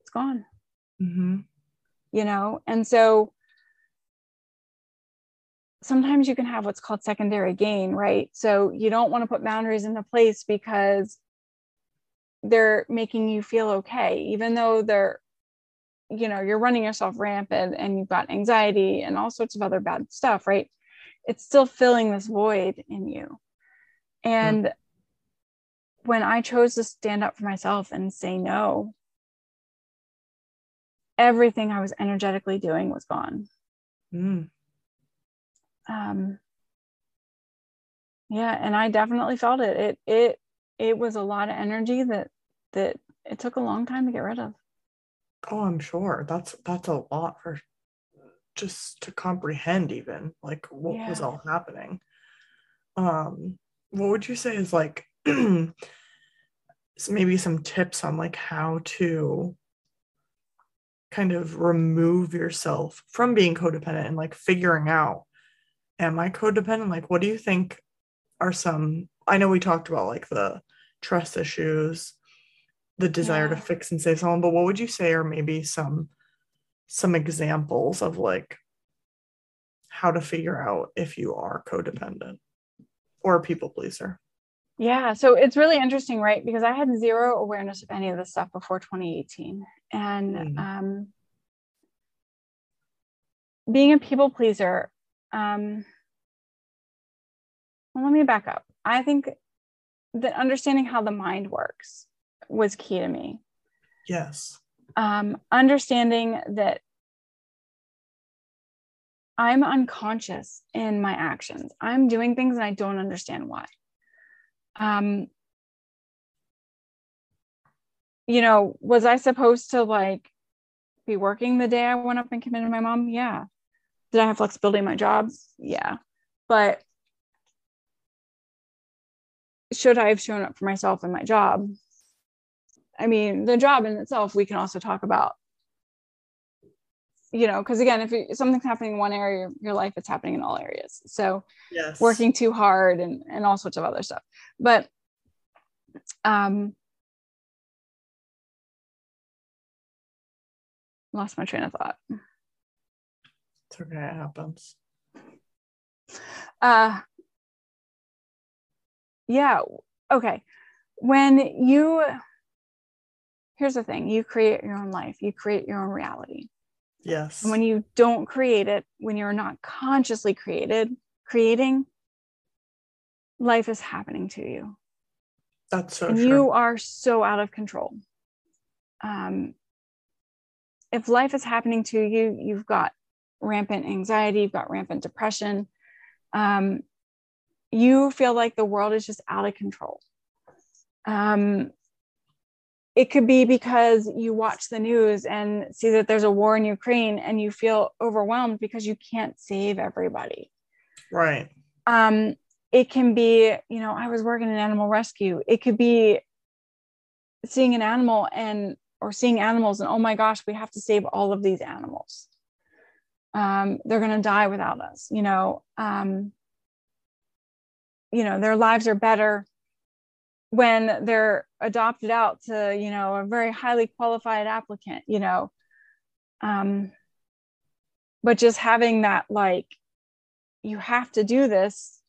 it's gone. Mhm. you know and so sometimes you can have what's called secondary gain right so you don't want to put boundaries into place because they're making you feel okay even though they're you know you're running yourself rampant and you've got anxiety and all sorts of other bad stuff right it's still filling this void in you and when i chose to stand up for myself and say no everything I was energetically doing was gone. Mm. Um, yeah, and I definitely felt it. It it it was a lot of energy that that it took a long time to get rid of. Oh, I'm sure. That's that's a lot for just to comprehend even like what was all happening. Um, what would you say is like maybe some tips on like how to kind of remove yourself from being codependent and like figuring out am I codependent? Like what do you think are some I know we talked about like the trust issues, the desire to fix and save someone, but what would you say are maybe some some examples of like how to figure out if you are codependent or a people pleaser? Yeah, so it's really interesting, right? Because I had zero awareness of any of this stuff before 2018. And Mm. um, being a people pleaser, um, well, let me back up. I think that understanding how the mind works was key to me. Yes. Um, understanding that I'm unconscious in my actions. I'm doing things and I don't understand why. Um, you know, was I supposed to like be working the day I went up and committed my mom? Yeah. Did I have flexibility in my job? Yeah. But should I have shown up for myself in my job? I mean, the job in itself, we can also talk about, you know, because again, if something's happening in one area of your life, it's happening in all areas. So Yes. working too hard and, and all sorts of other stuff. But um lost my train of thought. It's okay. It happens. Uh yeah, okay. When you here's the thing, you create your own life, you create your own reality. Yes. And when you don't create it, when you're not consciously created, creating, life is happening to you. That's so and true. you are so out of control. Um, if life is happening to you, you've got rampant anxiety, you've got rampant depression. Um, you feel like the world is just out of control. Um, it could be because you watch the news and see that there's a war in Ukraine and you feel overwhelmed because you can't save everybody. Right. um it can be you know i was working in animal rescue. It could be seeing an animal and or seeing animals and oh my gosh we have to save all of these animals. Um they're going to die without us you know? Um you know their lives are better when they're adopted out to you know a very highly qualified applicant you know um but just having that like you have to do this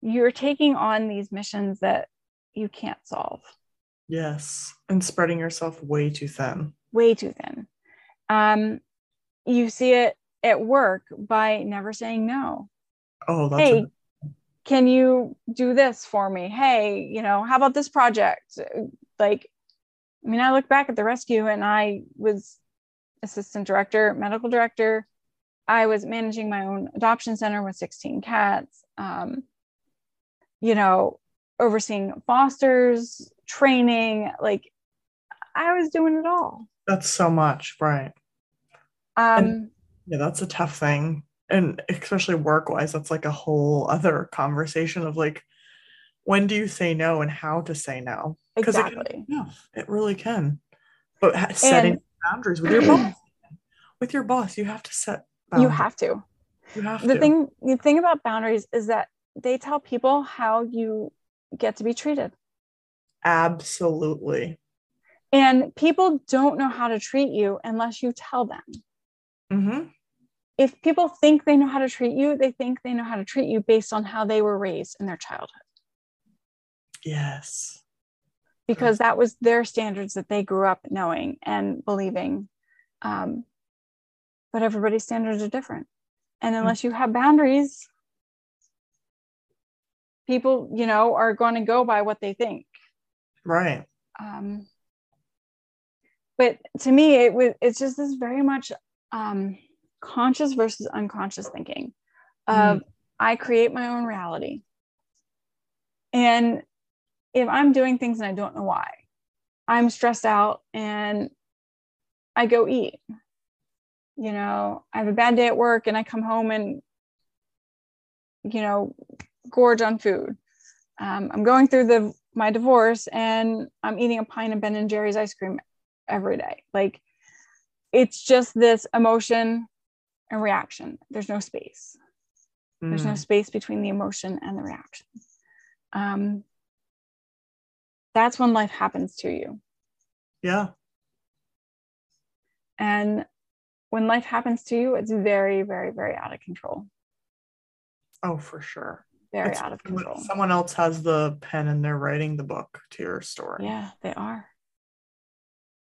you're taking on these missions that you can't solve Yes. And spreading yourself way too thin. way too thin um you see it at work by never saying no Oh, that's hey a- can you do this for me hey you know how about this project like i mean i look back at the rescue and i was assistant director medical director i was managing my own adoption center with 16 cats um, you know overseeing fosters training like i was doing it all that's so much. Right. um Yeah, that's a tough thing. And especially work wise, that's like a whole other conversation of like, when do you say no and how to say no? Because it, exactly can- yeah, it really can. But setting boundaries with your boss, with your boss, you have to set. you have to You have the to. thing the thing about boundaries is that they tell people how you get to be treated Absolutely. and people don't know how to treat you unless you tell them Mm-hmm. If people think they know how to treat you they think they know how to treat you based on how they were raised in their childhood. Yes. because that was their standards that they grew up knowing and believing. Um, but everybody's standards are different. And unless you have boundaries people you know are going to go by what they think. Right. um, but to me it was it's just this very much um, conscious versus unconscious thinking of i create my own reality. And if i'm doing things and i don't know why i'm stressed out and i go eat. You know i have a bad day at work and i come home and you know gorge on food. Um, i'm going through the my divorce and i'm eating a pint of ben and jerry's ice cream every day. Like it's just this emotion and reaction there's no space there's no Mm. space between the emotion and the reaction um, that's when life happens to you Yeah. and when life happens to you it's very very very out of control Oh, for sure. very It's out of control. Someone else has the pen and they're writing the book to your story. Yeah, they are.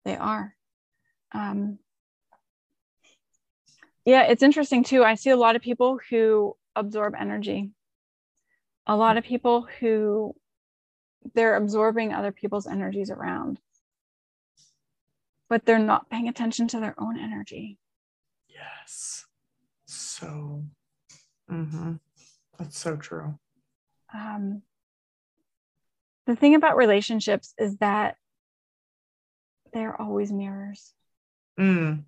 They are. Um, yeah, it's interesting too. I see a lot of people who absorb energy. A lot of people who they're absorbing other people's energies around, but they're not paying attention to their own energy. Yes. So, hmm that's so true. Um, the thing about relationships is that they're always mirrors. Mm,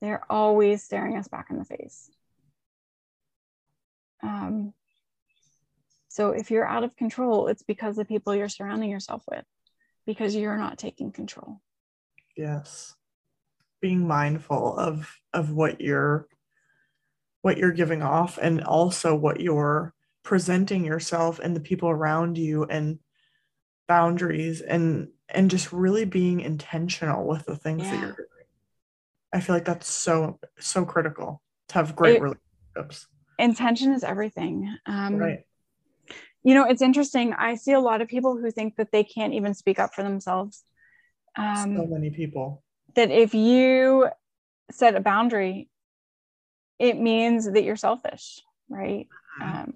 they're always staring us back in the face. Um, so if you're out of control, it's because the people you're surrounding yourself with, because you're not taking control. yes. Being mindful of of what you're what you're giving off and also what you're presenting yourself and the people around you and boundaries and and just really being intentional with the things that you're doing. I feel like that's so so critical to have great It- relationships. Intention is everything. Um, right. You know, it's interesting. I see a lot of people who think that they can't even speak up for themselves. Um, so many people. that if you set a boundary, it means that you're selfish, right? Um,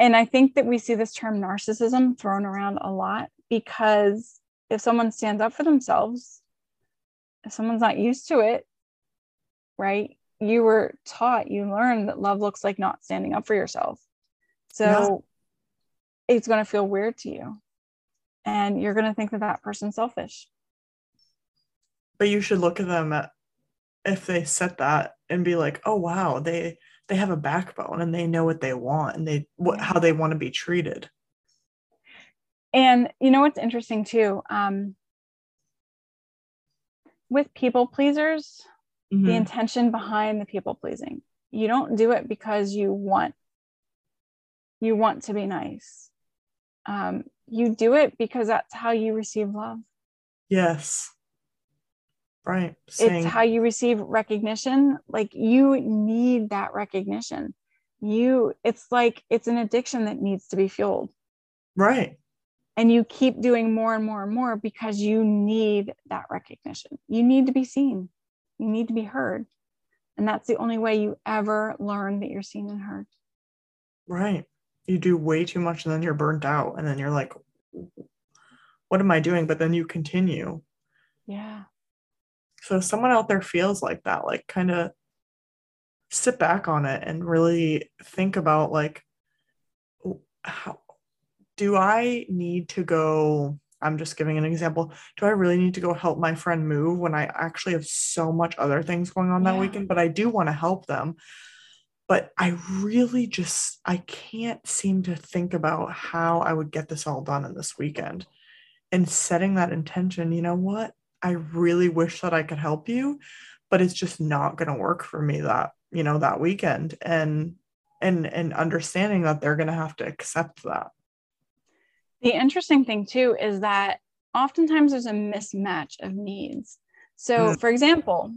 and I think that we see this term narcissism thrown around a lot because if someone stands up for themselves, if someone's not used to it, right? You were taught, you learned that love looks like not standing up for yourself. So it's going to feel weird to you. And you're going to think that that person's selfish. but you should look at them at, if they set that and be like oh wow they they have a backbone and they know what they want and they what how they want to be treated And you know what's interesting too? Um, with people pleasers, the Mhm. intention behind the people pleasing, you don't do it because you want you want to be nice. Um, you do it because that's how you receive love. yes right saying It's how you receive recognition. Like you need that recognition. You, it's like it's an addiction that needs to be fueled. right and you keep doing more and more and more because you need that recognition. You need to be seen. You need to be heard. And that's the only way you ever learn that you're seen and heard. right you do way too much and then you're burnt out and then you're like what am i doing but then you continue Yeah. so if someone out there feels like that like kind of sit back on it and really think about like how do i need to go i'm just giving an example do i really need to go help my friend move when i actually have so much other things going on that Yeah. weekend but i do want to help them but i really just i can't seem to think about how i would get this all done in this weekend and setting that intention you know what I really wish that I could help you, but it's just not going to work for me that, you know, that weekend and and and understanding that they're going to have to accept that. The interesting thing too is that oftentimes there's a mismatch of needs. So, Mm. for example,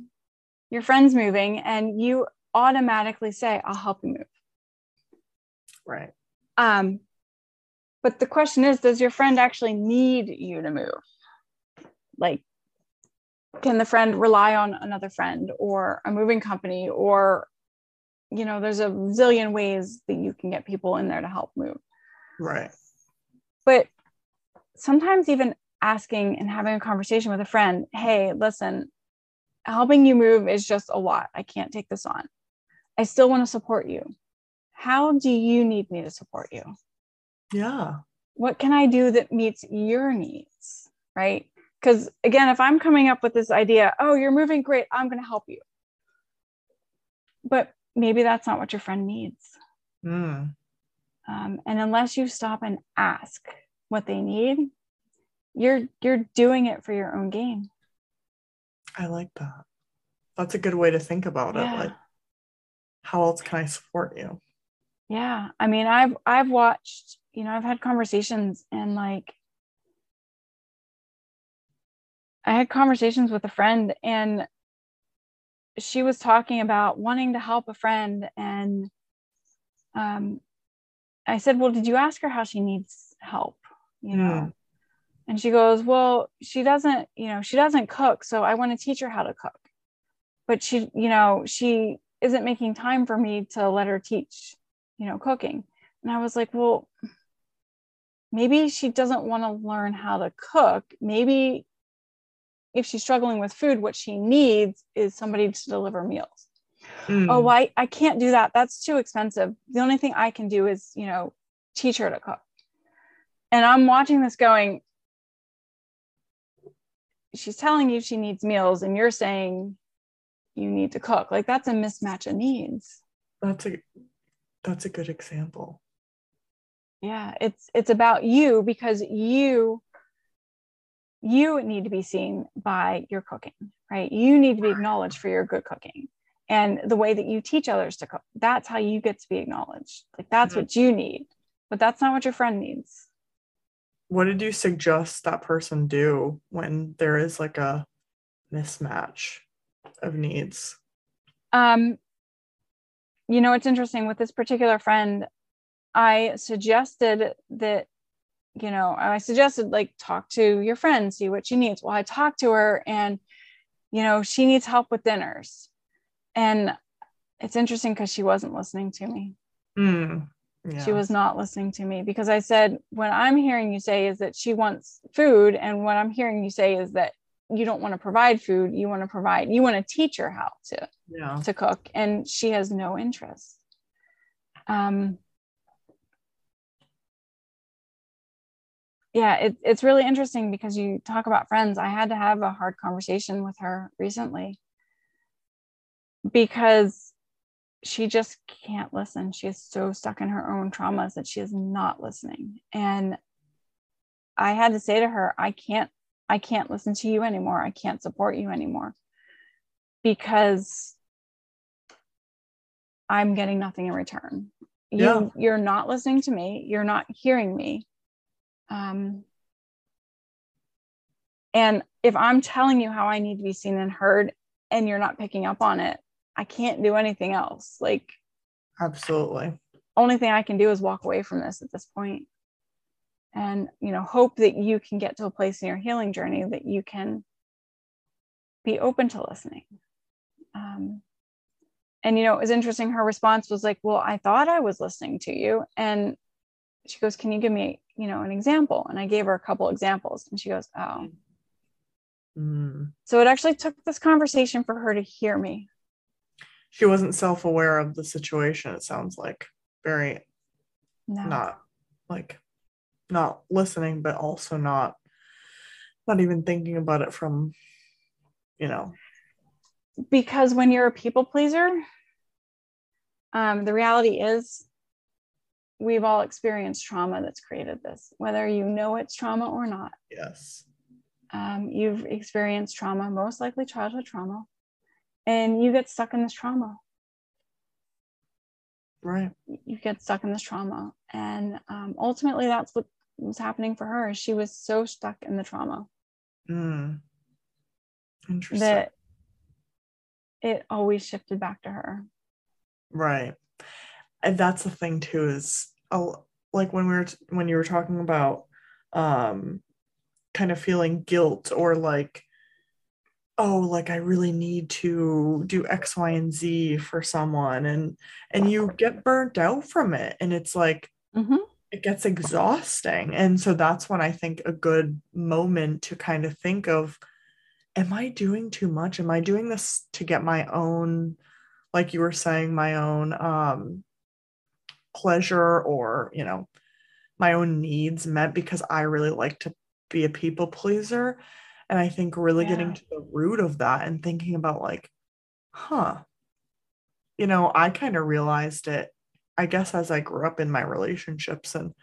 your friend's moving and you automatically say, I'll help you move. Right. Um, but the question is, does your friend actually need you to move? Like, can the friend rely on another friend or a moving company? Or, you know, there's a zillion ways that you can get people in there to help move. Right. But sometimes, even asking and having a conversation with a friend, hey, listen, helping you move is just a lot. I can't take this on. I still want to support you. How do you need me to support you? Yeah. what can I do that meets your needs? Right. Because again, if I'm coming up with this idea, oh, you're moving great, I'm going to help you. But maybe that's not what your friend needs. Mm. Um, and unless you stop and ask what they need, you're you're doing it for your own gain. I like that. That's a good way to think about it. Like, how else can I support you? Yeah. I mean, I've I've watched, you know, I've had conversations and like I had conversations with a friend and she was talking about wanting to help a friend and um I said, Well, did you ask her how she needs help? You know? Mm. And she goes, Well, she doesn't, you know, she doesn't cook. So I want to teach her how to cook. But she, you know, she isn't making time for me to let her teach, you know, cooking. And I was like, Well, maybe she doesn't want to learn how to cook. Maybe if she's struggling with food, what she needs is somebody to deliver meals. Mm. Oh, I, I can't do that. That's too expensive. The only thing I can do is, you know, teach her to cook. And I'm watching this going, she's telling you she needs meals, and you're saying you need to cook. Like that's a mismatch of needs. That's a that's a good example. Yeah, it's it's about you because you you need to be seen by your cooking, right? You need to be acknowledged for your good cooking and the way that you teach others to cook. That's how you get to be acknowledged. Like that's Mhm. what you need, but that's not what your friend needs. What did you suggest that person do when there is like a mismatch of needs? Um, you know, it's interesting with this particular friend. I suggested that, you know, I suggested like talk to your friend, see what she needs. Well, I talked to her and, you know, she needs help with dinners. And it's interesting because she wasn't listening to me. Mm. Yeah. She was not listening to me because I said, what I'm hearing you say is that she wants food. And what I'm hearing you say is that you don't want to provide food. You want to provide, you want to teach her how to yeah. to cook and she has no interest um yeah it, it's really interesting because you talk about friends i had to have a hard conversation with her recently because she just can't listen she is so stuck in her own traumas that she is not listening and i had to say to her i can't i can't listen to you anymore i can't support you anymore because I'm getting nothing in return. You Yeah. you're not listening to me. You're not hearing me. Um, and if I'm telling you how I need to be seen and heard, and you're not picking up on it, I can't do anything else. Like Absolutely. only thing I can do is walk away from this at this point, and you know hope that you can get to a place in your healing journey that you can be open to listening. Um, and you know it was interesting her response was like well i thought i was listening to you and she goes can you give me you know an example and i gave her a couple examples and she goes oh Mm. so it actually took this conversation for her to hear me She wasn't self aware of the situation, it sounds like. Very no not like not listening, but also not not even thinking about it from, you know, because when you're a people pleaser um, the reality is we've all experienced trauma that's created this whether you know it's trauma or not yes. um, you've experienced trauma most likely childhood trauma and you get stuck in this trauma Right. you get stuck in this trauma and um, ultimately that's what was happening for her she was so stuck in the trauma Mm. Interesting. that it always shifted back to her Right. And that's the thing too is uh, like when we were when you were talking about um kind of feeling guilt or like oh like I really need to do X Y and Z for someone and and you get burnt out from it and it's like Mhm. it gets exhausting and so that's when I think a good moment to kind of think of am I doing too much am I doing this to get my own like you were saying my own um pleasure or you know my own needs met because i really like to be a people pleaser and i think really getting to the root of that and thinking about like huh you know i kind of realized it i guess as i grew up in my relationships and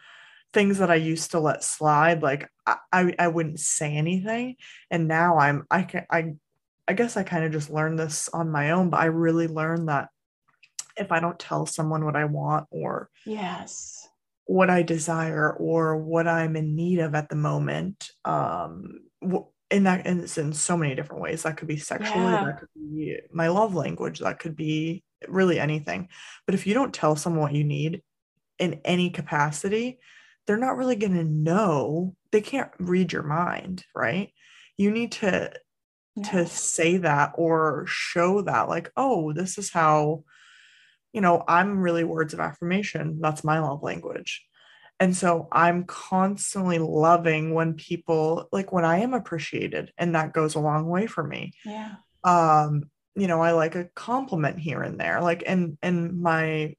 things that i used to let slide like i i, I wouldn't say anything. And now i'm i can i I guess I kind of just learned this on my own, but I really learned that if I don't tell someone what I want or yes. what I desire or what I'm in need of at the moment, um, in that and it's in so many different ways. That could be sexually, Yeah. that could be my love language, that could be really anything. But if you don't tell someone what you need, in any capacity, they're not really going to know. They can't read your mind, right? You need to yeah. to say that or show that like, "Oh, this is how you know, I'm really words of affirmation. That's my love language. And so I'm constantly loving when people like when I am appreciated and that goes a long way for me. Yeah. Um, you know, I like a compliment here and there. Like and and my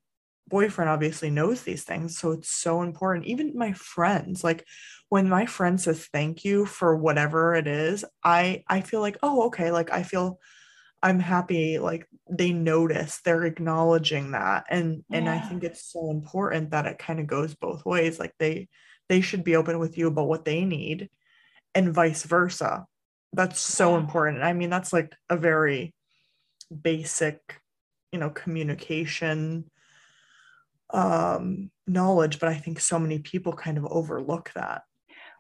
boyfriend obviously knows these things, so it's so important. Even my friends, like when my friend says thank you for whatever it is, I I feel like, "Oh, okay, like I feel I'm happy like they notice they're acknowledging that and yeah. and I think it's so important that it kind of goes both ways like they they should be open with you about what they need and vice versa that's so yeah. important I mean that's like a very basic you know communication um knowledge but I think so many people kind of overlook that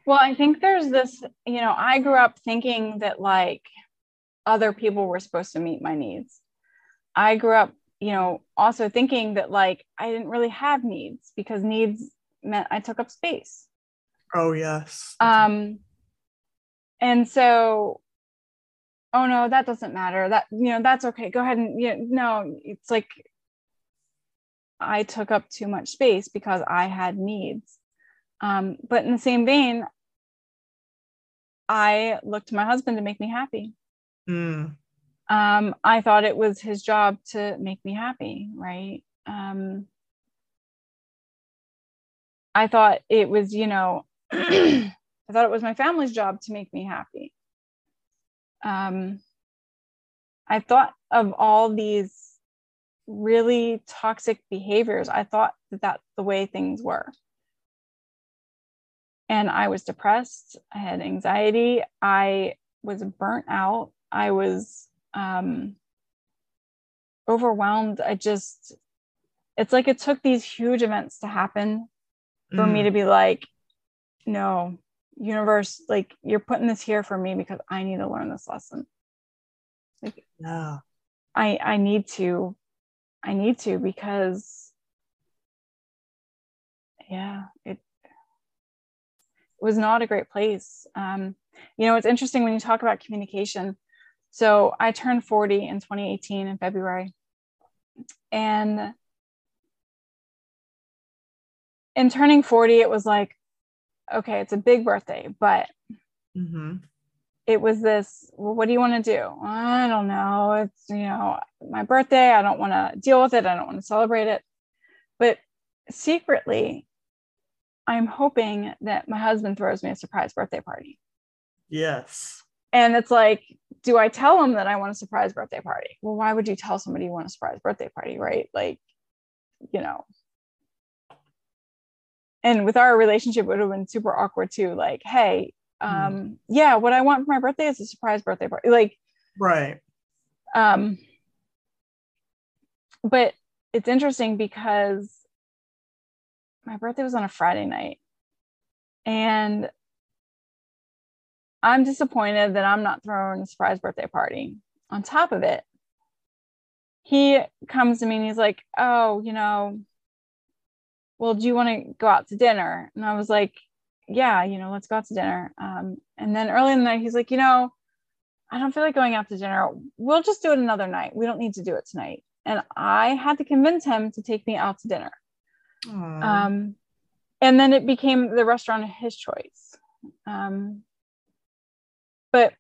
well I think there's this you know I grew up thinking that like other people were supposed to meet my needs. I grew up, you know, also thinking that like I didn't really have needs because needs meant I took up space. Oh yes. Um and so oh no, that doesn't matter. That you know, that's okay. Go ahead and you know, no, it's like I took up too much space because I had needs. Um, but in the same vein, I looked to my husband to make me happy. Mm. Um, I thought it was his job to make me happy, right? Um, I thought it was, you know, I thought it was my family's job to make me happy. Um, I thought of all these really toxic behaviors. I thought that that's the way things were. And I was depressed. I had anxiety. I was burnt out. I was um, overwhelmed. I just, it's like it took these huge events to happen for mm. me to be like, no, universe, like you're putting this here for me because I need to learn this lesson. Like, yeah, I I need to, I need to because, yeah, it, it was not a great place. Um, you know, it's interesting when you talk about communication so I turned 40 in 2018 in February. And in turning 40, it was like, okay, it's a big birthday, but mm-hmm. it was this, well, what do you want to do? I don't know. It's, you know, my birthday. I don't want to deal with it. I don't want to celebrate it. But secretly, I'm hoping that my husband throws me a surprise birthday party. Yes. And it's like, do I tell them that I want a surprise birthday party? Well, why would you tell somebody you want a surprise birthday party, right? Like, you know. And with our relationship, it would have been super awkward too. Like, hey, um, mm. yeah, what I want for my birthday is a surprise birthday party. Like, right. Um, but it's interesting because my birthday was on a Friday night. And I'm disappointed that I'm not throwing a surprise birthday party. On top of it, he comes to me and he's like, Oh, you know, well, do you want to go out to dinner? And I was like, Yeah, you know, let's go out to dinner. Um, and then early in the night, he's like, You know, I don't feel like going out to dinner. We'll just do it another night. We don't need to do it tonight. And I had to convince him to take me out to dinner. Um, and then it became the restaurant of his choice. Um, but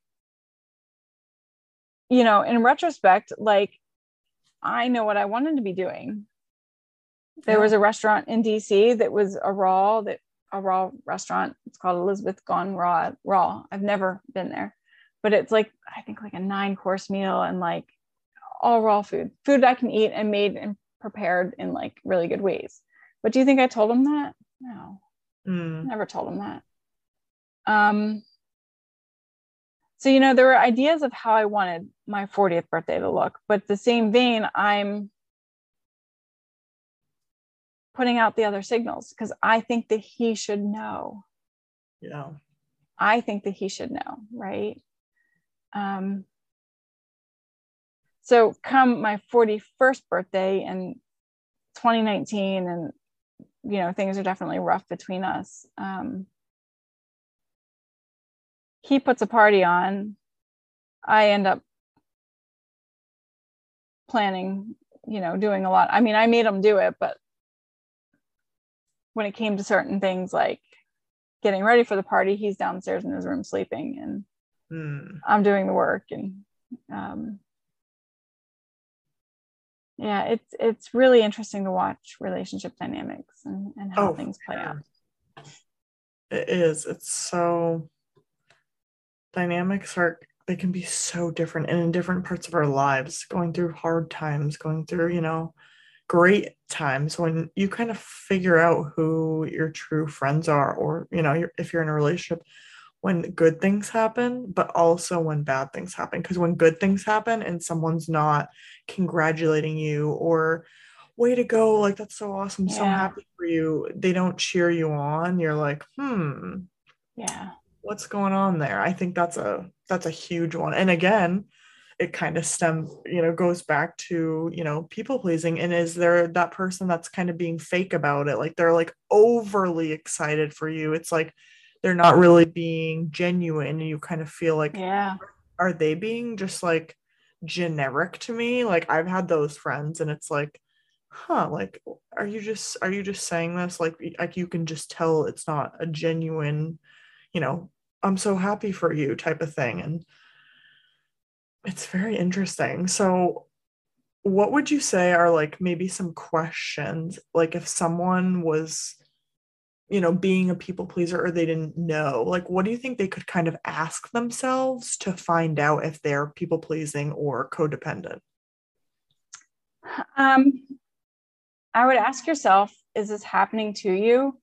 you know in retrospect like i know what i wanted to be doing. There yeah. was a restaurant in dc that was a raw that a raw restaurant. It's called elizabeth gone raw raw. I've never been there. But it's like i think like a nine course meal and like all raw food food i can eat and made and prepared in like really good ways. But do you think i told him that? No. Mm. never told him that. Um so you know there were ideas of how i wanted my 40th birthday to look but the same vein i'm putting out the other signals because i think that he should know. Yeah. I think that he should know right? Um so come my 41st birthday in 2019 and you know things are definitely rough between us um, he puts a party on i end up planning you know doing a lot i mean i made him do it but when it came to certain things like getting ready for the party he's downstairs in his room sleeping and Mm. i'm doing the work and um, yeah it's it's really interesting to watch relationship dynamics and, and how Oh, things play out It is. It's so dynamics are they can be so different and in different parts of our lives, going through hard times, going through, you know, great times when you kind of figure out who your true friends are or, you know, you're, if you're in a relationship when good things happen, but also when bad things happen. Because when good things happen and someone's not congratulating you or way to go, like that's so awesome, so happy for you, they don't cheer you on, you're like, hmm, yeah what's going on there? I think that's a that's a huge one. And again it kind of stems you know goes back to you know people pleasing. And is there that person that's kind of being fake about it? Like they're like overly excited for you. It's like they're not really being genuine. And you kind of feel like yeah. are they being just like generic to me? Like i've had those friends and it's like huh like are you just are you just saying this? Like like you can just tell it's not a genuine you know i'm so happy for you type of thing. And it's very interesting. So what would you say are like maybe some questions like if someone was you know being a people pleaser or they didn't know like what do you think they could kind of ask themselves to find out if they're people pleasing or codependent? Um i would ask yourself is this happening to you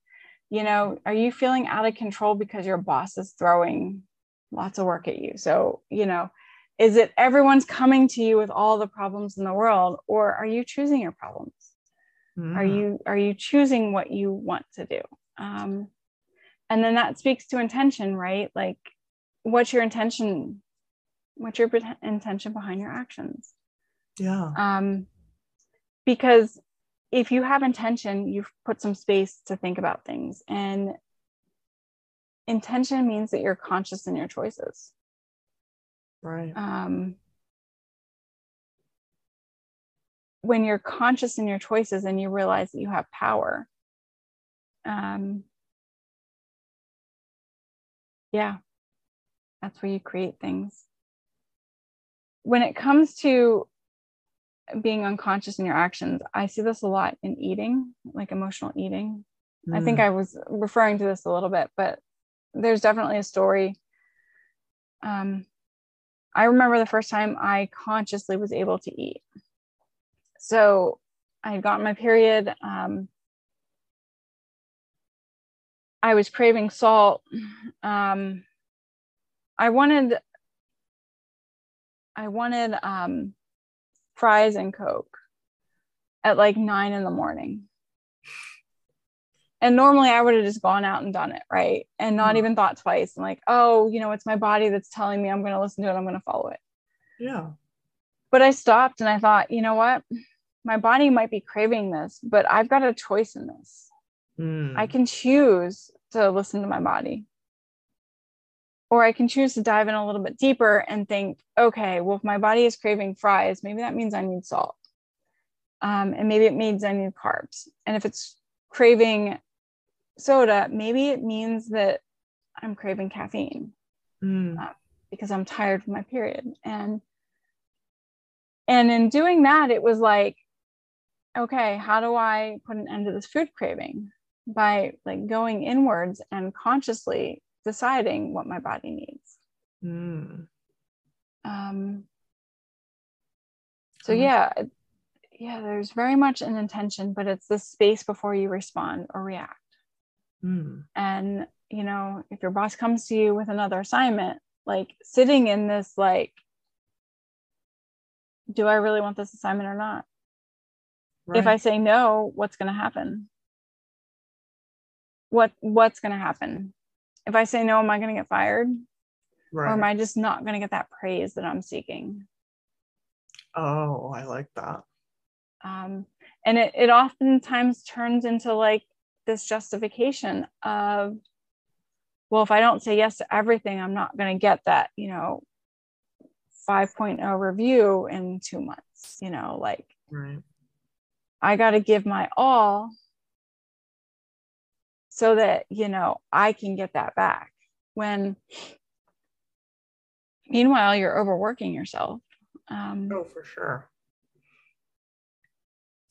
you know are you feeling out of control because your boss is throwing lots of work at you? So you know is it everyone's coming to you with all the problems in the world or are you choosing your problems? Are Mm, you are you choosing what you want to do? Um, and then that speaks to intention right? Like what's your intention what's your intention behind your actions? Yeah. Um, because if you have intention you've put some space to think about things. And intention means that you're conscious in your choices. Right. Um, when you're conscious in your choices and you realize that you have power um, yeah that's where you create things. When it comes to being unconscious in your actions i see this a lot in eating like emotional eating. I think Mm, i was referring to this a little bit but there's definitely a story. Um, i remember the first time i consciously was able to eat. So i had gotten my period um, i was craving salt. Um, i wanted i wanted um, fries and coke at like nine in the morning and normally i would have just gone out and done it right and not Mhm. even thought twice and like oh you know it's my body that's telling me i'm going to listen to it i'm going to follow it yeah but I stopped and I thought, you know what? My body might be craving this, but I've got a choice in this. Mm, I can choose to listen to my body. Or I can choose to dive in a little bit deeper and think, okay, well, if my body is craving fries, maybe that means I need salt. Um, and maybe it means I need carbs. And if it's craving soda, maybe it means that I'm craving caffeine mm, because I'm tired from my period. And and in doing that, it was like, okay, how do I put an end to this food craving? By like going inwards and consciously deciding what my body needs. mm. Um, so Mhm. yeah, yeah, there's very much an intention, but it's the space before you respond or react. Mm, And you know, if your boss comes to you with another assignment, like sitting in this like do I really want this assignment or not? If I say no, what's going to happen? What what's going to happen? If I say no, am I going to get fired? Or am. I just not going to get that praise that I'm seeking? Oh, I like that. Um, and it, it oftentimes turns into like this justification of well if i don't say yes to everything i'm not going to get that you know 5.0 review in two months you know like Right. i got to give my all so that you know i can get that back when meanwhile you're overworking yourself um, Oh, for sure.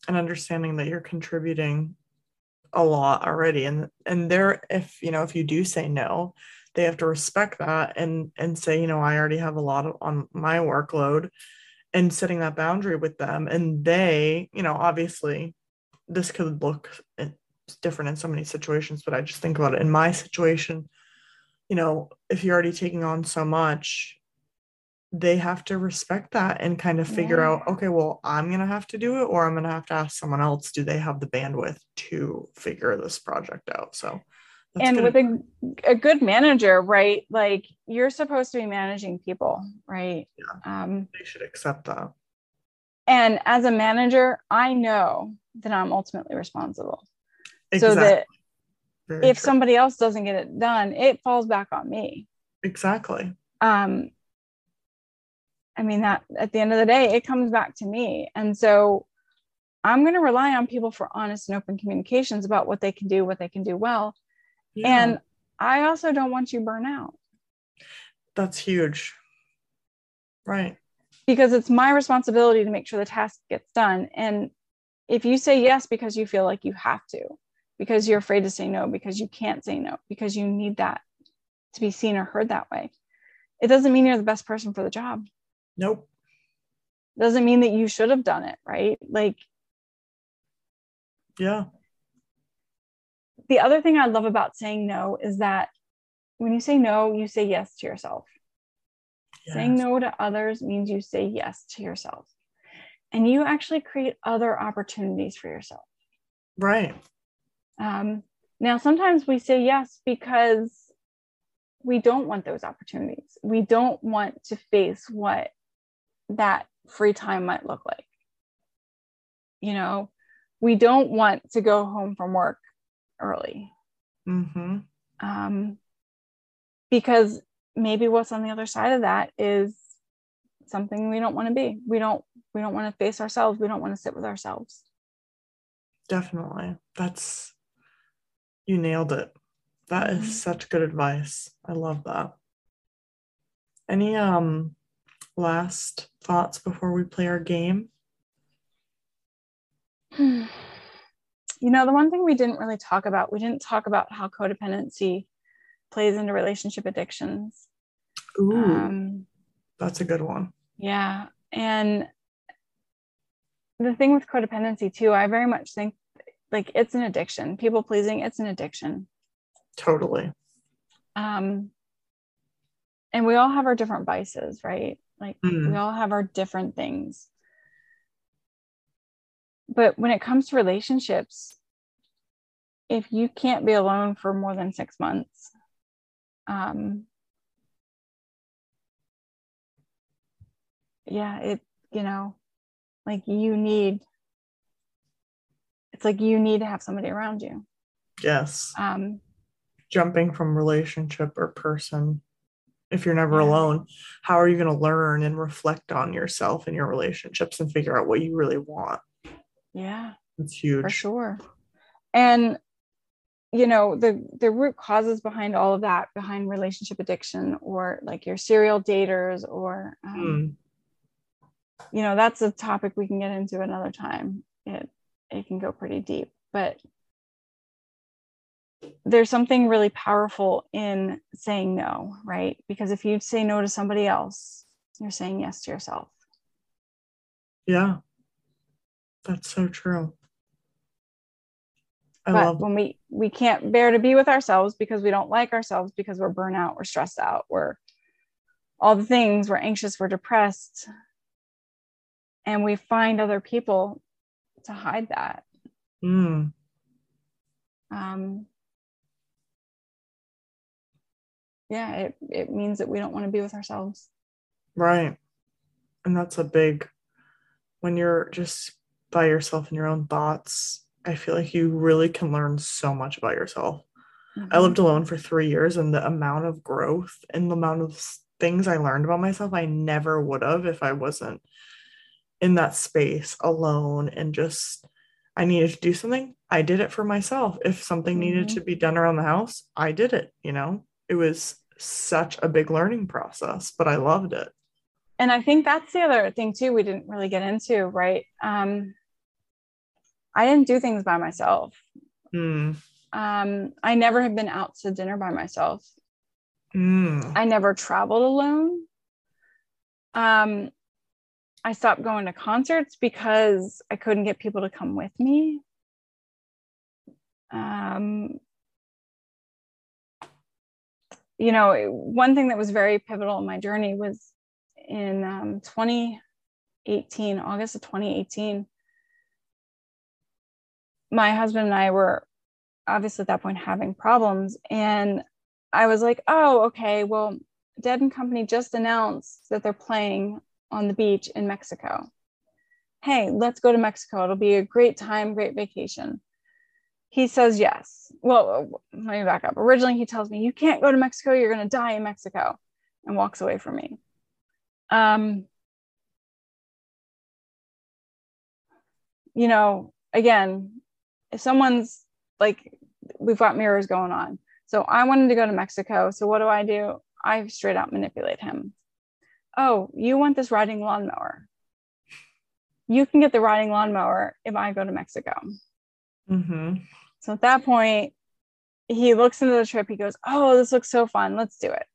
And understanding that you're contributing a lot already. And and there if you know, if you do say no, they have to respect that and and say, you know, I already have a lot of, on my workload and setting that boundary with them. And they, you know, obviously this could look different in so many situations, but I just think about it. In my situation, you know, if you're already taking on so much, they have to respect that and kind of figure Yeah. out okay well i'm going to have to do it or i'm going to have to ask someone else do they have the bandwidth to figure this project out? So that's and with a, a good manager right? Like you're supposed to be managing people right? Um, they should accept that. and as a manager i know that i'm ultimately responsible exactly. so that Very if true. somebody else doesn't get it done it falls back on me. Exactly. Um i mean that at the end of the day it comes back to me. And so i'm going to rely on people for honest and open communications about what they can do what they can do well. Yeah, and i also don't want you burn out. That's huge. Right. Because it's my responsibility to make sure the task gets done. And if you say yes because you feel like you have to because you're afraid to say no because you can't say no because you need that to be seen or heard that way. It doesn't mean you're the best person for the job. Nope. Doesn't mean that you should have done it right? Like yeah. the other thing i love about saying no is that when you say no you say yes to yourself. Saying no to others means you say yes to yourself. And you actually create other opportunities for yourself. Right Um, now, sometimes we say yes because we don't want those opportunities. We don't want to face what that free time might look like. You know, we don't want to go home from work early mm-hmm um, because maybe what's on the other side of that is something we don't want to be. We don't. We don't want to face ourselves. We don't want to sit with ourselves. definitely that's you nailed it That is Mhm. such good advice i love that any um last thoughts before we play our game you know, the one thing we didn't really talk about, we didn't talk about how codependency plays into relationship addictions. Ooh, Um, that's a good one. yeah. And the thing with codependency, too, I very much think like it's an addiction. People pleasing, it's an addiction. Totally. Um, and we all have our different vices, right? Like Mm. we all have our different things. But when it comes to relationships, if you can't be alone for more than six months, um, yeah, it, you know, like you need, it's like you need to have somebody around you. Yes. Um, Jumping from relationship or person. If you're never Yeah. alone, how are you going to learn and reflect on yourself and your relationships and figure out what you really want? yeah. It's huge. for sure and you know the the root causes behind all of that behind relationship addiction or like your serial daters or um, Mm. you know that's a topic we can get into another time it it can go pretty deep but there's something really powerful in saying no right because if you say no to somebody else you're saying yes to yourself Yeah. That's so true. I but love when we we can't bear to be with ourselves because we don't like ourselves because we're burnout we're stressed out we're all the things we're anxious we're depressed and we find other people to hide that Mm. um yeah it, it means that we don't want to be with ourselves Right. And that's a big when you're just by yourself in your own thoughts I feel like you really can learn so much about yourself. I Mhm. lived alone for three years, and the amount of growth and the amount of things I learned about myself, I never would have if I wasn't in that space alone and just I needed to do something. I did it for myself. If something needed Mhm. to be done around the house, I did it. You know, it was such a big learning process, but I loved it. and I think that's the other thing too we didn't really get into, right? Um, I didn't do things by myself. Mm. Um, I never have been out to dinner by myself. Mm. I never traveled alone. Um, I stopped going to concerts because I couldn't get people to come with me. Um, you know, one thing that was very pivotal in my journey was in um, 2018, August of 2018. My husband and I were obviously at that point having problems, and I was like, oh, okay, well, Dead and Company just announced that they're playing on the beach in Mexico. Hey, let's go to Mexico. It'll be a great time, great vacation. He says yes. Well, let me back up. Originally, he tells me, You can't go to Mexico. You're going to die in Mexico, and walks away from me. Um, you know, again, if someone's like, we've got mirrors going on. So I wanted to go to Mexico. So what do I do? I straight out manipulate him. Oh, you want this riding lawnmower? You can get the riding lawnmower if I go to Mexico. hmm So at that point, he looks into the trip. He goes, "Oh, this looks so fun. Let's do it."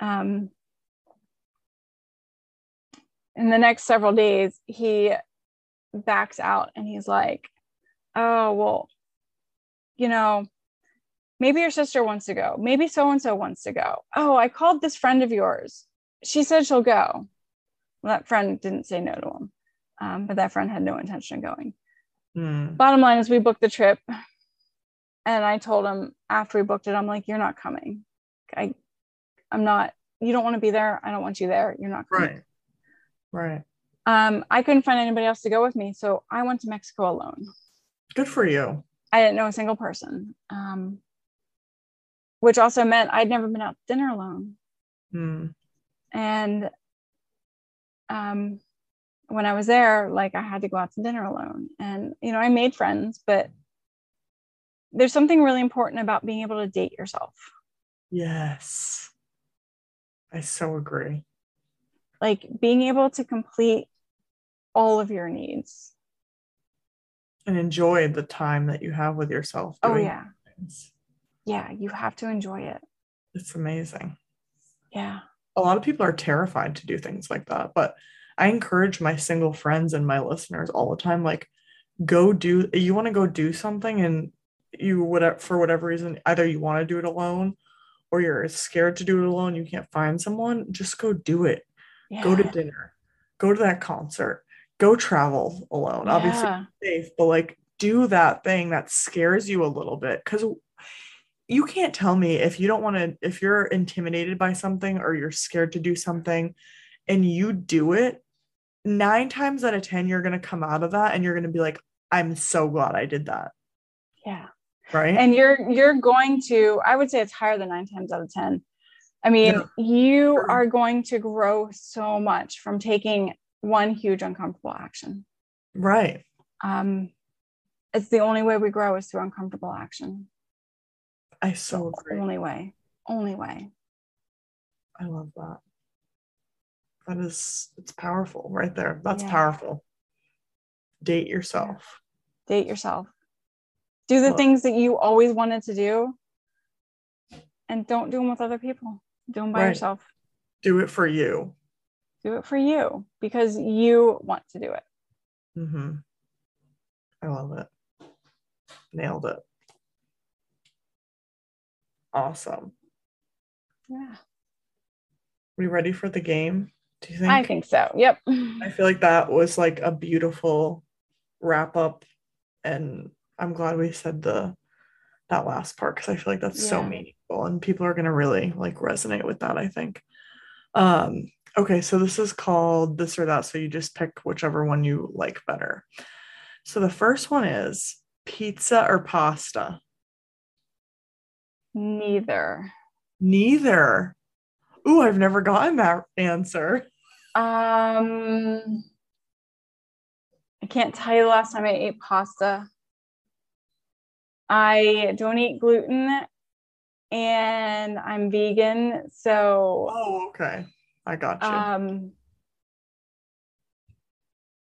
Um, in the next several days, he backs out and he's like, "Oh, well, you know, maybe your sister wants to go. Maybe so and so wants to go. Oh, I called this friend of yours. She said she'll go." Well, that friend didn't say no to him, um, but that friend had no intention of going Mm. bottom line is we booked the trip and i told him after we booked it i'm like you're not coming i i'm not you don't want to be there i don't want you there you're not coming Right. Right. um i couldn't find anybody else to go with me so i went to mexico alone Good for you. i didn't know a single person um which also meant i'd never been out to dinner alone Mm. And um when i was there like i had to go out to dinner alone and you know i made friends but there's something really important about being able to date yourself Yes. I so agree. like being able to complete all of your needs And enjoy the time that you have with yourself. oh yeah things. yeah you have to enjoy it It's amazing. yeah A lot of people are terrified to do things like that, but I encourage my single friends and my listeners all the time like, go do, you want to go do something and you, whatever, for whatever reason, either you want to do it alone or you're scared to do it alone, you can't find someone, just go do it. yeah Go to dinner, go to that concert, go travel alone. Obviously, safe, but like do that thing that scares you a little bit because you can't tell me if you don't want to, if you're intimidated by something or you're scared to do something and you do it, nine times out of 10, you're going to come out of that and you're going to be like, I'm so glad I did that. yeah Right. and you're you're going to i would say it's higher than nine times out of ten i mean Yeah. you Sure. are going to grow so much from taking one huge uncomfortable action right. um it's the only way we grow is through uncomfortable action I so agree. only way only way I love that. That is, it's powerful right there. That's Yeah. powerful. Date yourself. date yourself do the Well- things that you always wanted to do and don't do them with other people do them by Right. yourself Do it for you. do it for you because you want to do it Mm-hmm. I love it. Nailed it. Awesome. yeah We ready for the game? Do you think? i think so yep I feel like that was like a beautiful wrap up, and I'm glad we said the that last part because I feel like that's so meaningful, and people are gonna really like resonate with that. I think. Um. Okay, so this is called this or that. So you just pick whichever one you like better. So the first one is pizza or pasta? Neither. Neither. Ooh, I've never gotten that answer. Um, I can't tell you the last time I ate pasta. I don't eat gluten and I'm vegan. So, Oh, okay. I got you. um,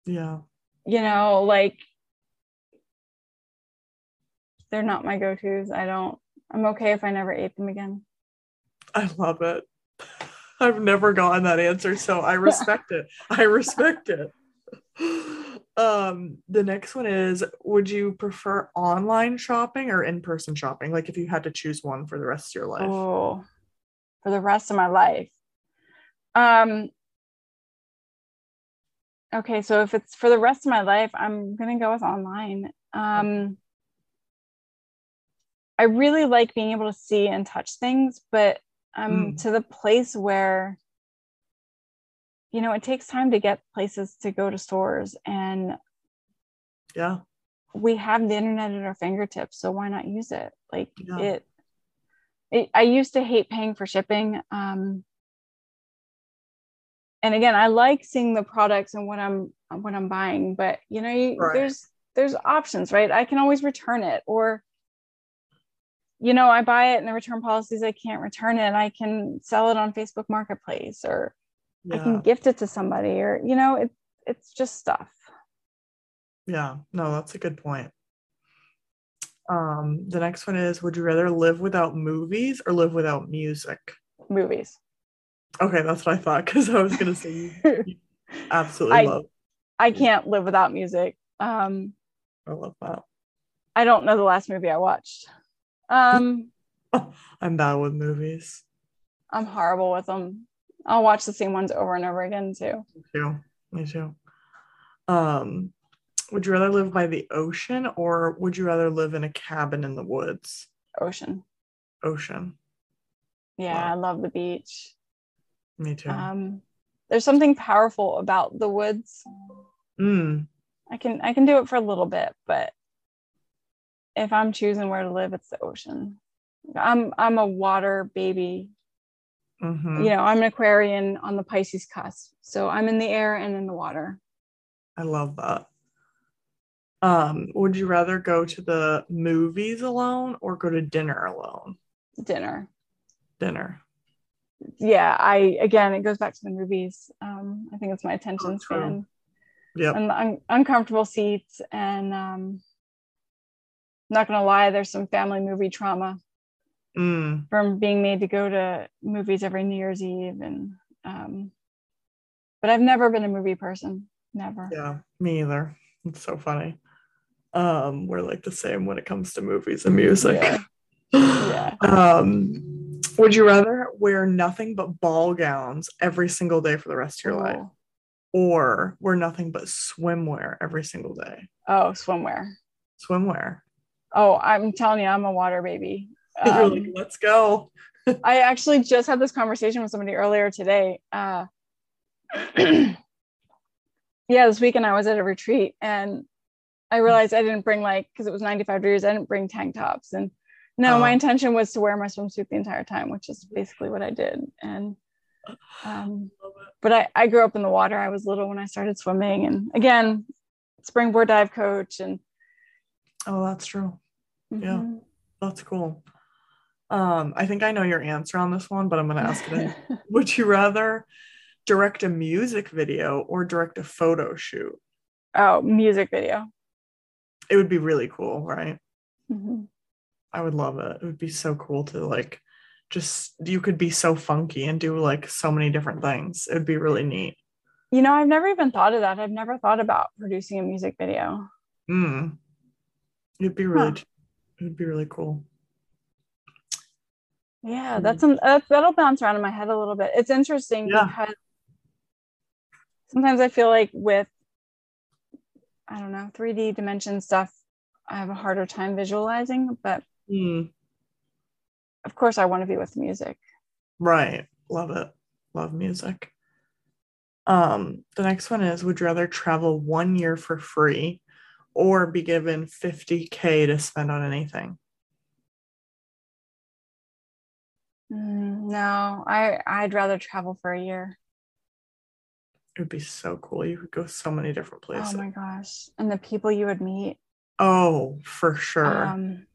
yeah. you know, like they're not my go tos. I don't, I'm okay if I never ate them again. I love it. I've never gotten that answer, so I respect it. I respect it. Um, the next one is would you prefer online shopping or in-person shopping? Like if you had to choose one for the rest of your life. Oh, for the rest of my life. Um, okay, so if it's for the rest of my life, I'm gonna go with online. Um, I really like being able to see and touch things, but I'm Mm. to the place where, you know, it takes time to get places to go to stores, and Yeah. we have the internet at our fingertips, so why not use it? Like Yeah. it, it. I used to hate paying for shipping. Um, and again, I like seeing the products and what I'm what I'm buying, but you know, you, Right. there's there's options, right? I can always return it, or you know, I buy it and the return policies I can't return it. I can sell it on Facebook Marketplace, or I can gift it to somebody, or you know, it it's just stuff. Yeah. No, that's a good point. Um, the next one is would you rather live without movies or live without music? Movies. Okay, that's what I thought because I was gonna say you, you absolutely I- love I can't live without music. Um, I love that. I don't know the last movie I watched. Um, I'm bad with movies I'm horrible with them. I'll watch the same ones over and over again too. Me too. Me too. Um, would you rather live by the ocean or would you rather live in a cabin in the woods? Ocean. Ocean. Yeah, Wow. I love the beach. Me too. Um, there's something powerful about the woods. mm, I can I can do it for a little bit, but if I'm choosing where to live, it's the ocean. I'm I'm a water baby. mhm. You know, I'm an Aquarian on the Pisces cusp, so I'm in the air and in the water. I love that. Um, would you rather go to the movies alone or go to dinner alone? Dinner. Dinner. yeah i again it goes back to the movies um i think it's my attention Oh, span Yeah. and the un- uncomfortable seats and um not gonna lie there's some family movie trauma Mm, from being made to go to movies every new year's eve and um but i've never been a movie person never yeah, me either. It's so funny. Um, we're like the same when it comes to movies and music. Yeah. Yeah. Um, would you rather wear nothing but ball gowns every single day for the rest of your life, or wear nothing but swimwear every single day? oh swimwear Swimwear. Oh i'm telling you i'm a water baby Um, like, let's go. I actually just had this conversation with somebody earlier today. Uh, yeah, this weekend I was at a retreat and I realized I didn't bring like because it was 95 degrees, I didn't bring tank tops. And no, my Oh. intention was to wear my swimsuit the entire time, which is basically what I did. And um, but I, I grew up in the water. I was little when I started swimming, and again, springboard dive coach and Oh, that's true. Yeah. Mhm. That's cool. Um, I think I know your answer on this one, but I'm gonna ask it. Would you rather direct a music video or direct a photo shoot? oh, music video. It would be really cool, right? Mhm. I would love it. It would be so cool to like just you could be so funky and do like so many different things. It would be really neat. You know, I've never even thought of that. I've never thought about producing a music video. Mm. It'd be really Huh. It would be really cool. Yeah, Hmm. that's some that's, that'll bounce around in my head a little bit. It's interesting Yeah. because sometimes I feel like with I don't know 3D dimension stuff, I have a harder time visualizing. But Mm. of course, I want to be with music. Right. Love it. Love music. Um, the next one is would you rather travel one year for free or be given 50K to spend on anything? Mm, no, I I'd rather travel for a year. It would be so cool. You could go so many different places. Oh my gosh. And the people you would meet. Oh, for sure. Um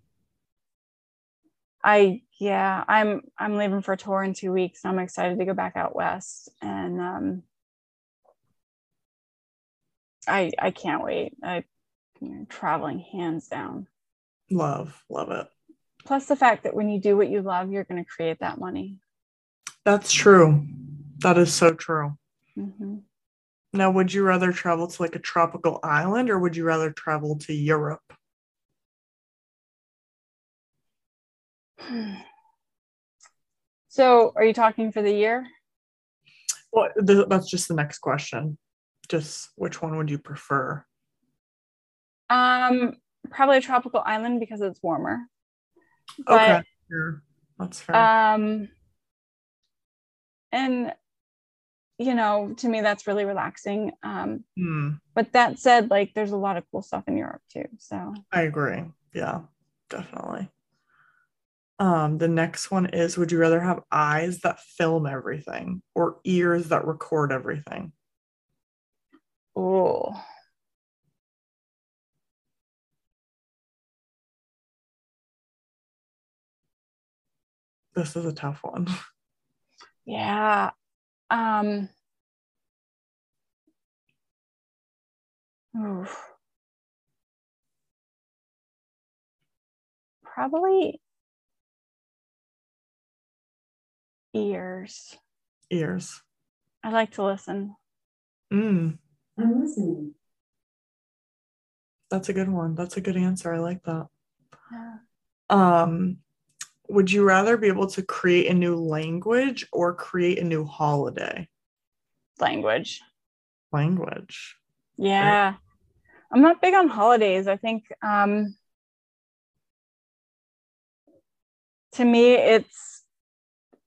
I yeah, I'm I'm leaving for a tour in two weeks. and I'm excited to go back out west. And um I I can't wait. I you know, traveling hands down. love, love it. Plus the fact that when you do what you love, you're going to create that money. That's true. That is so true. hmm Now, would you rather travel to like a tropical island or would you rather travel to Europe? So, are you talking for the year? Well, th- that's just the next question. Just which one would you prefer? Um, probably a tropical island because it's warmer. okay, sure. That's fair. Um, and you know, to me, that's really relaxing. Um, Hmm, but that said, like, there's a lot of cool stuff in Europe too. So, I agree. Yeah, definitely. Um, the next one is would you rather have eyes that film everything or ears that record everything? oh, This is a tough one. yeah. Um, oof. Probably ears. Ears. I like to listen. Mm, I'm listening. that's a good one. That's a good answer. I like that. Yeah. Um, would you rather be able to create a new language or create a new holiday? Language. Language. Yeah. I'm not big on holidays. I think um to me it's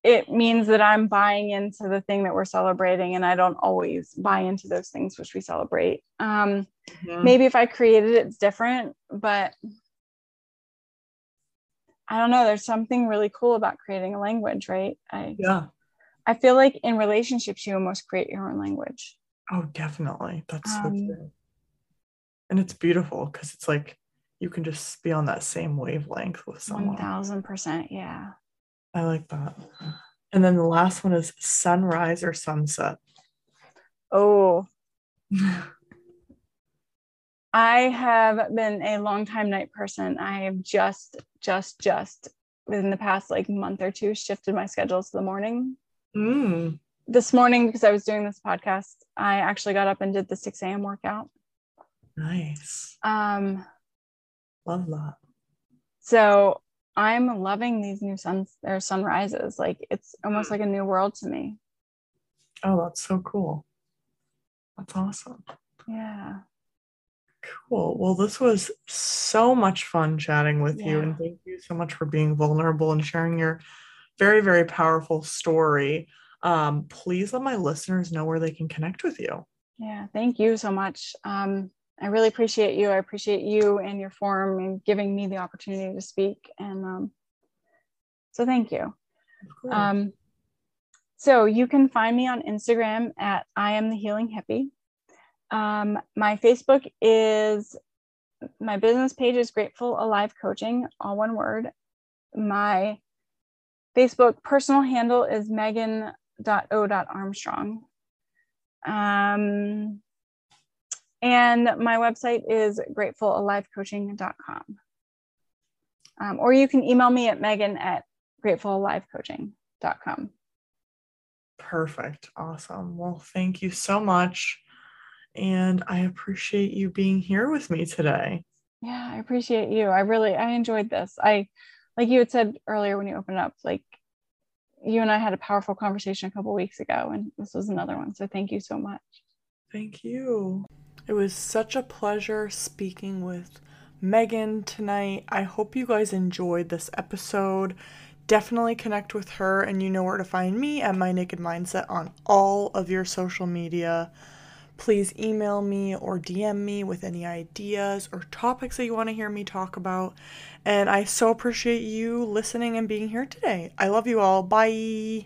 it means that I'm buying into the thing that we're celebrating and I don't always buy into those things which we celebrate. Um Mhm. maybe if I created it, it's different, but I don't know. There's something really cool about creating a language, right? I Yeah. I feel like in relationships you almost create your own language. Oh, definitely. That's so Um, true. And it's beautiful because it's like you can just be on that same wavelength with someone. thousand percent, yeah. I like that. And then the last one is sunrise or sunset. Oh, I have been a long time night person. I have just, just, just within the past like month or two shifted my schedule to the morning. Mm, This morning, because I was doing this podcast, I actually got up and did the 6 a.m. workout. nice. Um, Love that. so I'm loving these new suns or sunrises. Like it's almost like a new world to me. Oh, that's so cool. That's awesome. Yeah. Cool. Well, this was so much fun chatting with you. And thank you so much for being vulnerable and sharing your very, very powerful story. Um, please let my listeners know where they can connect with you. Yeah, thank you so much. Um, I really appreciate you. I appreciate you and your forum and giving me the opportunity to speak. And um, so thank you. Um, so you can find me on Instagram at I am the healing hippie. Um, my Facebook is my business page is Grateful Alive Coaching, all one word. My Facebook personal handle is megan.o.armstrong. Um, and my website is gratefulalivecoaching.com. Um, or you can email me at megan at gratefulalivecoaching.com. Perfect. Awesome. Well, thank you so much. And I appreciate you being here with me today. Yeah, I appreciate you. I really I enjoyed this. I like you had said earlier when you opened up, like you and I had a powerful conversation a couple weeks ago, and this was another one. So thank you so much. Thank you. It was such a pleasure speaking with Megan tonight. I hope you guys enjoyed this episode. Definitely connect with her, and you know where to find me at My Naked Mindset on all of your social media. Please email me or DM me with any ideas or topics that you want to hear me talk about. And I so appreciate you listening and being here today. I love you all. Bye.